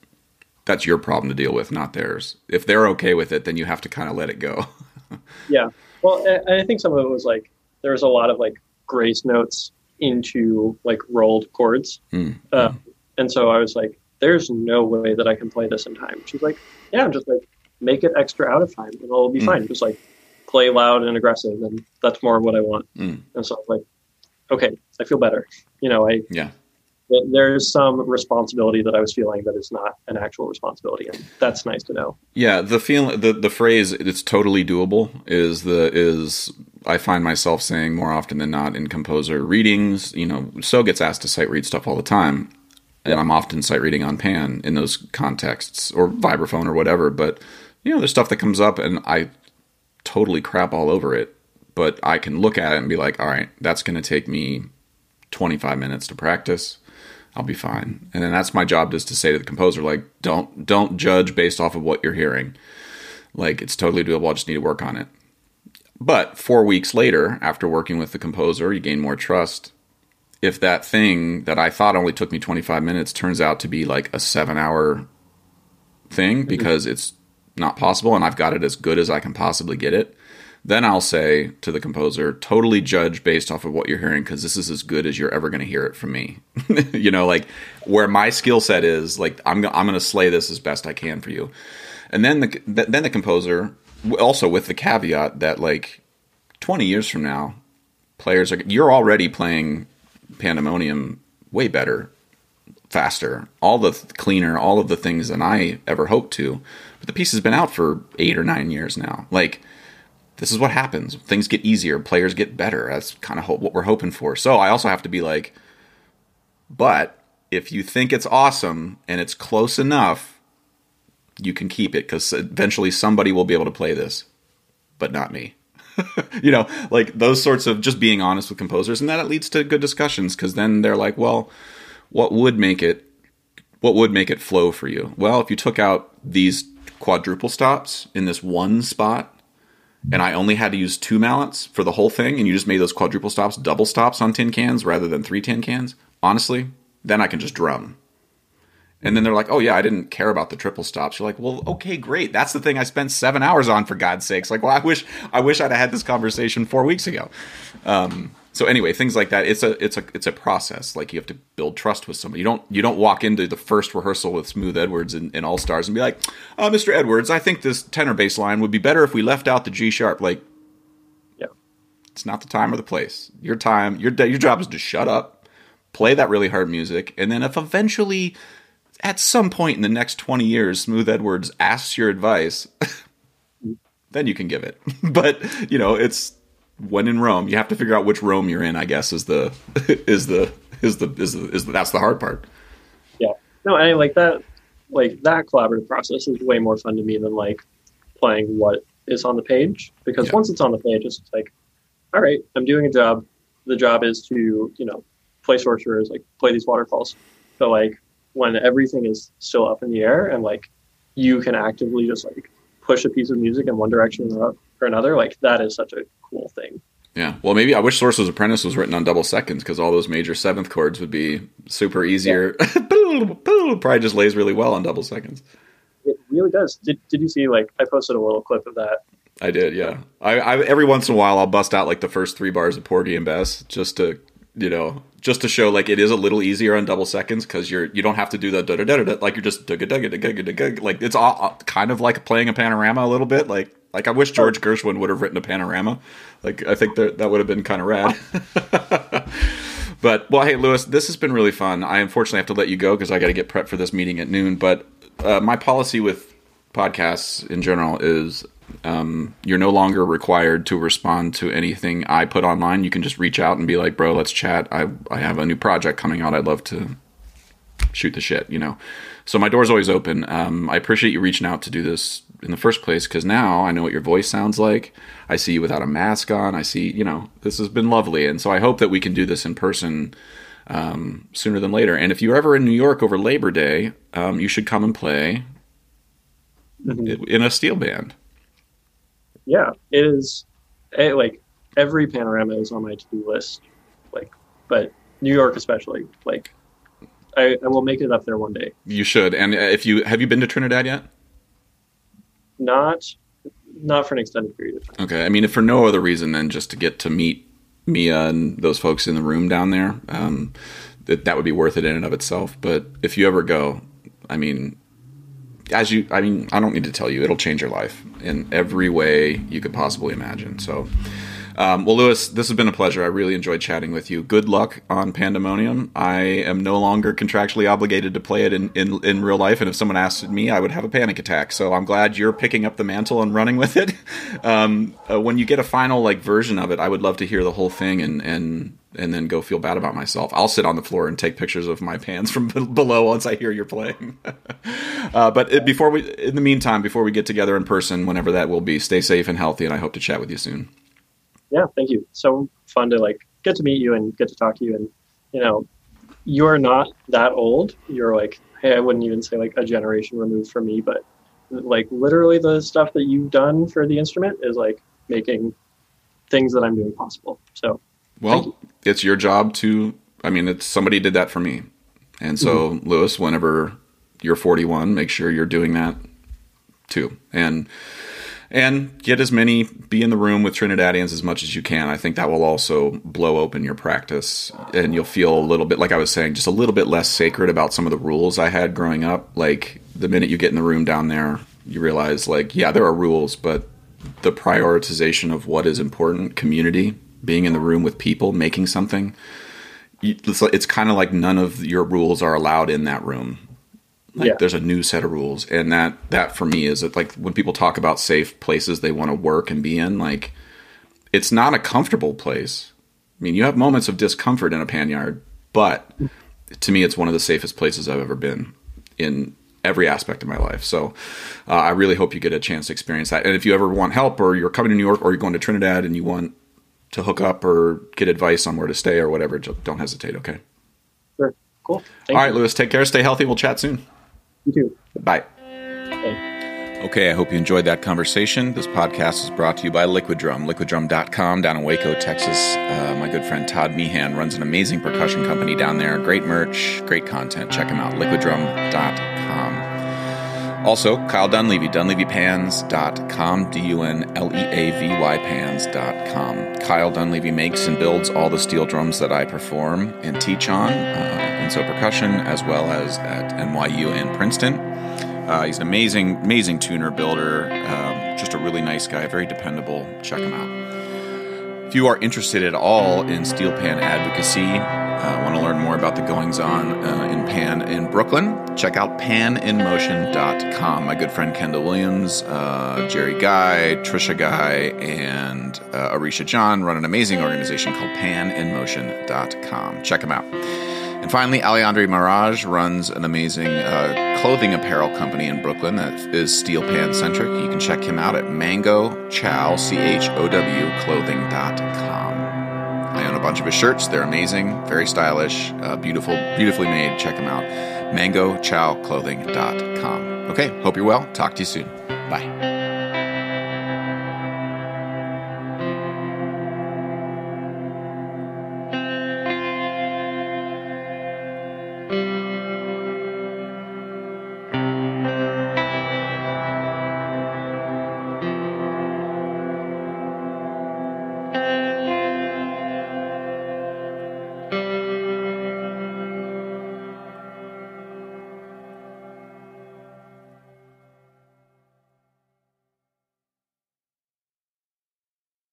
[SPEAKER 1] that's your problem to deal with, not theirs. If they're okay with it, then you have to kind of let it go. [LAUGHS]
[SPEAKER 2] yeah. Well, I, I think some of it was like, there was a lot of like grace notes into like rolled chords.
[SPEAKER 1] Mm.
[SPEAKER 2] Uh, and so I was like, there's no way that I can play this in time. She's like, yeah, just like make it extra out of time and it'll be
[SPEAKER 1] Mm.
[SPEAKER 2] fine. Just like play loud and aggressive. And that's more of what I want.
[SPEAKER 1] Mm.
[SPEAKER 2] And so I was like, okay, I feel better. You know, I,
[SPEAKER 1] Yeah.
[SPEAKER 2] Th- there's some responsibility that I was feeling that is not an actual responsibility. And that's nice to know.
[SPEAKER 1] Yeah, the feel the the phrase "it's totally doable" is the is I find myself saying more often than not in composer readings. You know, so gets asked to sight read stuff all the time, and I'm often sight reading on pan in those contexts or vibraphone or whatever. But you know, there's stuff that comes up, and I totally crap all over it. But I can look at it and be like, all right, that's going to take me 25 minutes to practice. I'll be fine. And then that's my job is to say to the composer, like, don't don't judge based off of what you're hearing. Like it's totally doable. I just need to work on it. But four weeks later, after working with the composer, you gain more trust. If that thing that I thought only took me 25 minutes turns out to be like a seven hour thing mm-hmm. because it's not possible and I've got it as good as I can possibly get it, then I'll say to the composer, totally judge based off of what you're hearing because this is as good as you're ever going to hear it from me. [LAUGHS] you know, like where my skill set is, like I'm I'm going to slay this as best I can for you. And then the then the composer also with the caveat that like 20 years from now, players are you're already playing Pandemonium way better, faster, all the cleaner, all of the things than I ever hoped to. But the piece has been out for eight or nine years now. Like this is what happens. Things get easier, players get better. That's kind of what we're hoping for. So I also have to be like, but if you think it's awesome and it's close enough, you can keep it because eventually somebody will be able to play this, but not me. [LAUGHS] you know, like those sorts of just being honest with composers, and that it leads to good discussions because then they're like, well, what would make it, what would make it flow for you? Well, if you took out these quadruple stops in this one spot, and I only had to use two mallets for the whole thing, and you just made those quadruple stops double stops on tin cans rather than three tin cans, honestly, then I can just drum. And then they're like, oh, yeah, I didn't care about the triple stops. You're like, well, okay, great. That's the thing I spent seven hours on, for God's sakes. Like, well, I wish I wish I'd had this conversation four weeks ago. Um, so anyway, things like that. It's a it's a it's a process. Like you have to build trust with somebody. You don't you don't walk into the first rehearsal with Smooth Edwards and, and All Stars and be like, uh, Mr. Edwards, I think this tenor bass line would be better if we left out the G sharp. Like,
[SPEAKER 2] yeah,
[SPEAKER 1] it's not the time or the place. Your time, your your job is to shut up, play that really hard music, and then if eventually, at some point in the next twenty years, Smooth Edwards asks your advice, [LAUGHS] then you can give it. [LAUGHS] but you know, it's when in Rome, you have to figure out which Rome you're in. I guess is the [LAUGHS] is the is the is the, is the, that's the hard part.
[SPEAKER 2] Yeah, no, I like that. Like that collaborative process is way more fun to me than like playing what is on the page because yeah. once it's on the page, it's like, all right, I'm doing a job. The job is to you know play sorcerers, like play these waterfalls. But like when everything is still up in the air and like you can actively just like push a piece of music in one direction or another, like that is such a cool thing.
[SPEAKER 1] Yeah. Well, maybe I wish Sorcerer's Apprentice was written on double seconds because all those major seventh chords would be super easier. Yeah. [LAUGHS] Probably just lays really well on double seconds.
[SPEAKER 2] It really does. Did, did you see, like, I posted a little clip of that.
[SPEAKER 1] I did, yeah. I, I every once in a while I'll bust out like the first three bars of Porgy and Bess just to you know just to show like it is a little easier on double seconds because you're you don't have to do the da da da da like you're just da da da da da da like it's all kind of like playing a panorama a little bit like like I wish George Gershwin would have written a panorama. Like I think that that would have been kind of rad. [LAUGHS] but well, hey Lewis, this has been really fun. I unfortunately have to let you go because I got to get prepped for this meeting at noon. But uh, my policy with podcasts in general is um, you're no longer required to respond to anything I put online. You can just reach out and be like, "Bro, let's chat. I I have a new project coming out. I'd love to shoot the shit." You know. So my door's always open. Um, I appreciate you reaching out to do this in the first place because now I know what your voice sounds like. I see you without a mask on. I see, you know, this has been lovely. And so I hope that we can do this in person um, sooner than later. And if you're ever in New York over Labor Day, um, you should come and play mm-hmm. in a steel band.
[SPEAKER 2] Yeah, it is. It, like every panorama is on my to-do list. Like, but New York especially. Like, I, I will make it up there one day.
[SPEAKER 1] You should. And if you have you been to Trinidad yet?
[SPEAKER 2] Not not for an extended period of time.
[SPEAKER 1] Okay, I mean, if for no other reason than just to get to meet Mia and those folks in the room down there, um, that that would be worth it in and of itself. But if you ever go, I mean, as you, I mean, I don't need to tell you, it'll change your life in every way you could possibly imagine. So. Um, well, Lewis, this has been a pleasure. I really enjoyed chatting with you. Good luck on Pandemonium. I am no longer contractually obligated to play it in, in, in real life, and if someone asked me, I would have a panic attack. So I'm glad you're picking up the mantle and running with it. [LAUGHS] Um, uh, when you get a final like version of it, I would love to hear the whole thing and and and then go feel bad about myself. I'll sit on the floor and take pictures of my pans from below once I hear you're playing. [LAUGHS] uh, but before we, in the meantime, before we get together in person, whenever that will be, stay safe and healthy, and I hope to chat with you soon
[SPEAKER 2] yeah, thank you. So fun to like get to meet you and get to talk to you. And you know, you're not that old. You're like, hey, I wouldn't even say like a generation removed from me, but like literally the stuff that you've done for the instrument is like making things that I'm doing possible. So,
[SPEAKER 1] well, it's your job to. I mean, it's somebody did that for me, and so mm-hmm. Lewis, whenever you're 41, make sure you're doing that too. And and get as many be in the room with trinidadians as much as you can. I think that will also blow open your practice and you'll feel a little bit like i was saying just a little bit less sacred about some of the rules i had growing up. Like the minute you get in the room down there you realize like yeah there are rules but the prioritization of what is important community being in the room with people making something it's, kind of like none of your rules are allowed in that room like yeah. there's a new set of rules, and that that for me is that like when people talk about safe places they want to work and be in, like it's not a comfortable place. I mean, you have moments of discomfort in a panyard, but to me, it's one of the safest places I've ever been in every aspect of my life. So uh, I really hope you get a chance to experience that. And if you ever want help, or you're coming to New York, or you're going to Trinidad, and you want to hook up or get advice on where to stay or whatever, don't hesitate. Okay.
[SPEAKER 2] Sure. Cool.
[SPEAKER 1] Thank All right, Lewis. Take care. Stay healthy. We'll chat soon.
[SPEAKER 2] You too.
[SPEAKER 1] Bye. Okay, I hope you enjoyed that conversation. This podcast is brought to you by Liquid Drum, liquiddrum.com down in Waco, Texas. Uh, my good friend Todd Meehan runs an amazing percussion company down there. Great merch, great content. Check him out, liquiddrum.com. Also, Kyle Dunleavy, dunleavypans.com, D U N L E A V Y pans.com. Kyle Dunleavy makes and builds all the steel drums that I perform and teach on, uh, and Sō Percussion, as well as at NYU and Princeton. Uh, he's an amazing, amazing tuner, builder, um, just a really nice guy, very dependable. Check him out. If you are interested at all in steel pan advocacy, uh, want to learn more about the goings on uh, in Pan in Brooklyn, check out paninmotion.com. My good friend Kendall Williams, uh, Jerry Guy, Trisha Guy, and uh, Arisha John run an amazing organization called paninmotion.com. Check them out. And finally, Alejandro Mirage runs an amazing uh, clothing apparel company in Brooklyn that is steel pan centric. You can check him out at mango chow, C H O W, clothing.com. I own a bunch of his shirts. They're amazing, very stylish, uh, beautiful, beautifully made. Check them out. MangoChowClothing.com. Okay, hope you're well. Talk to you soon. Bye.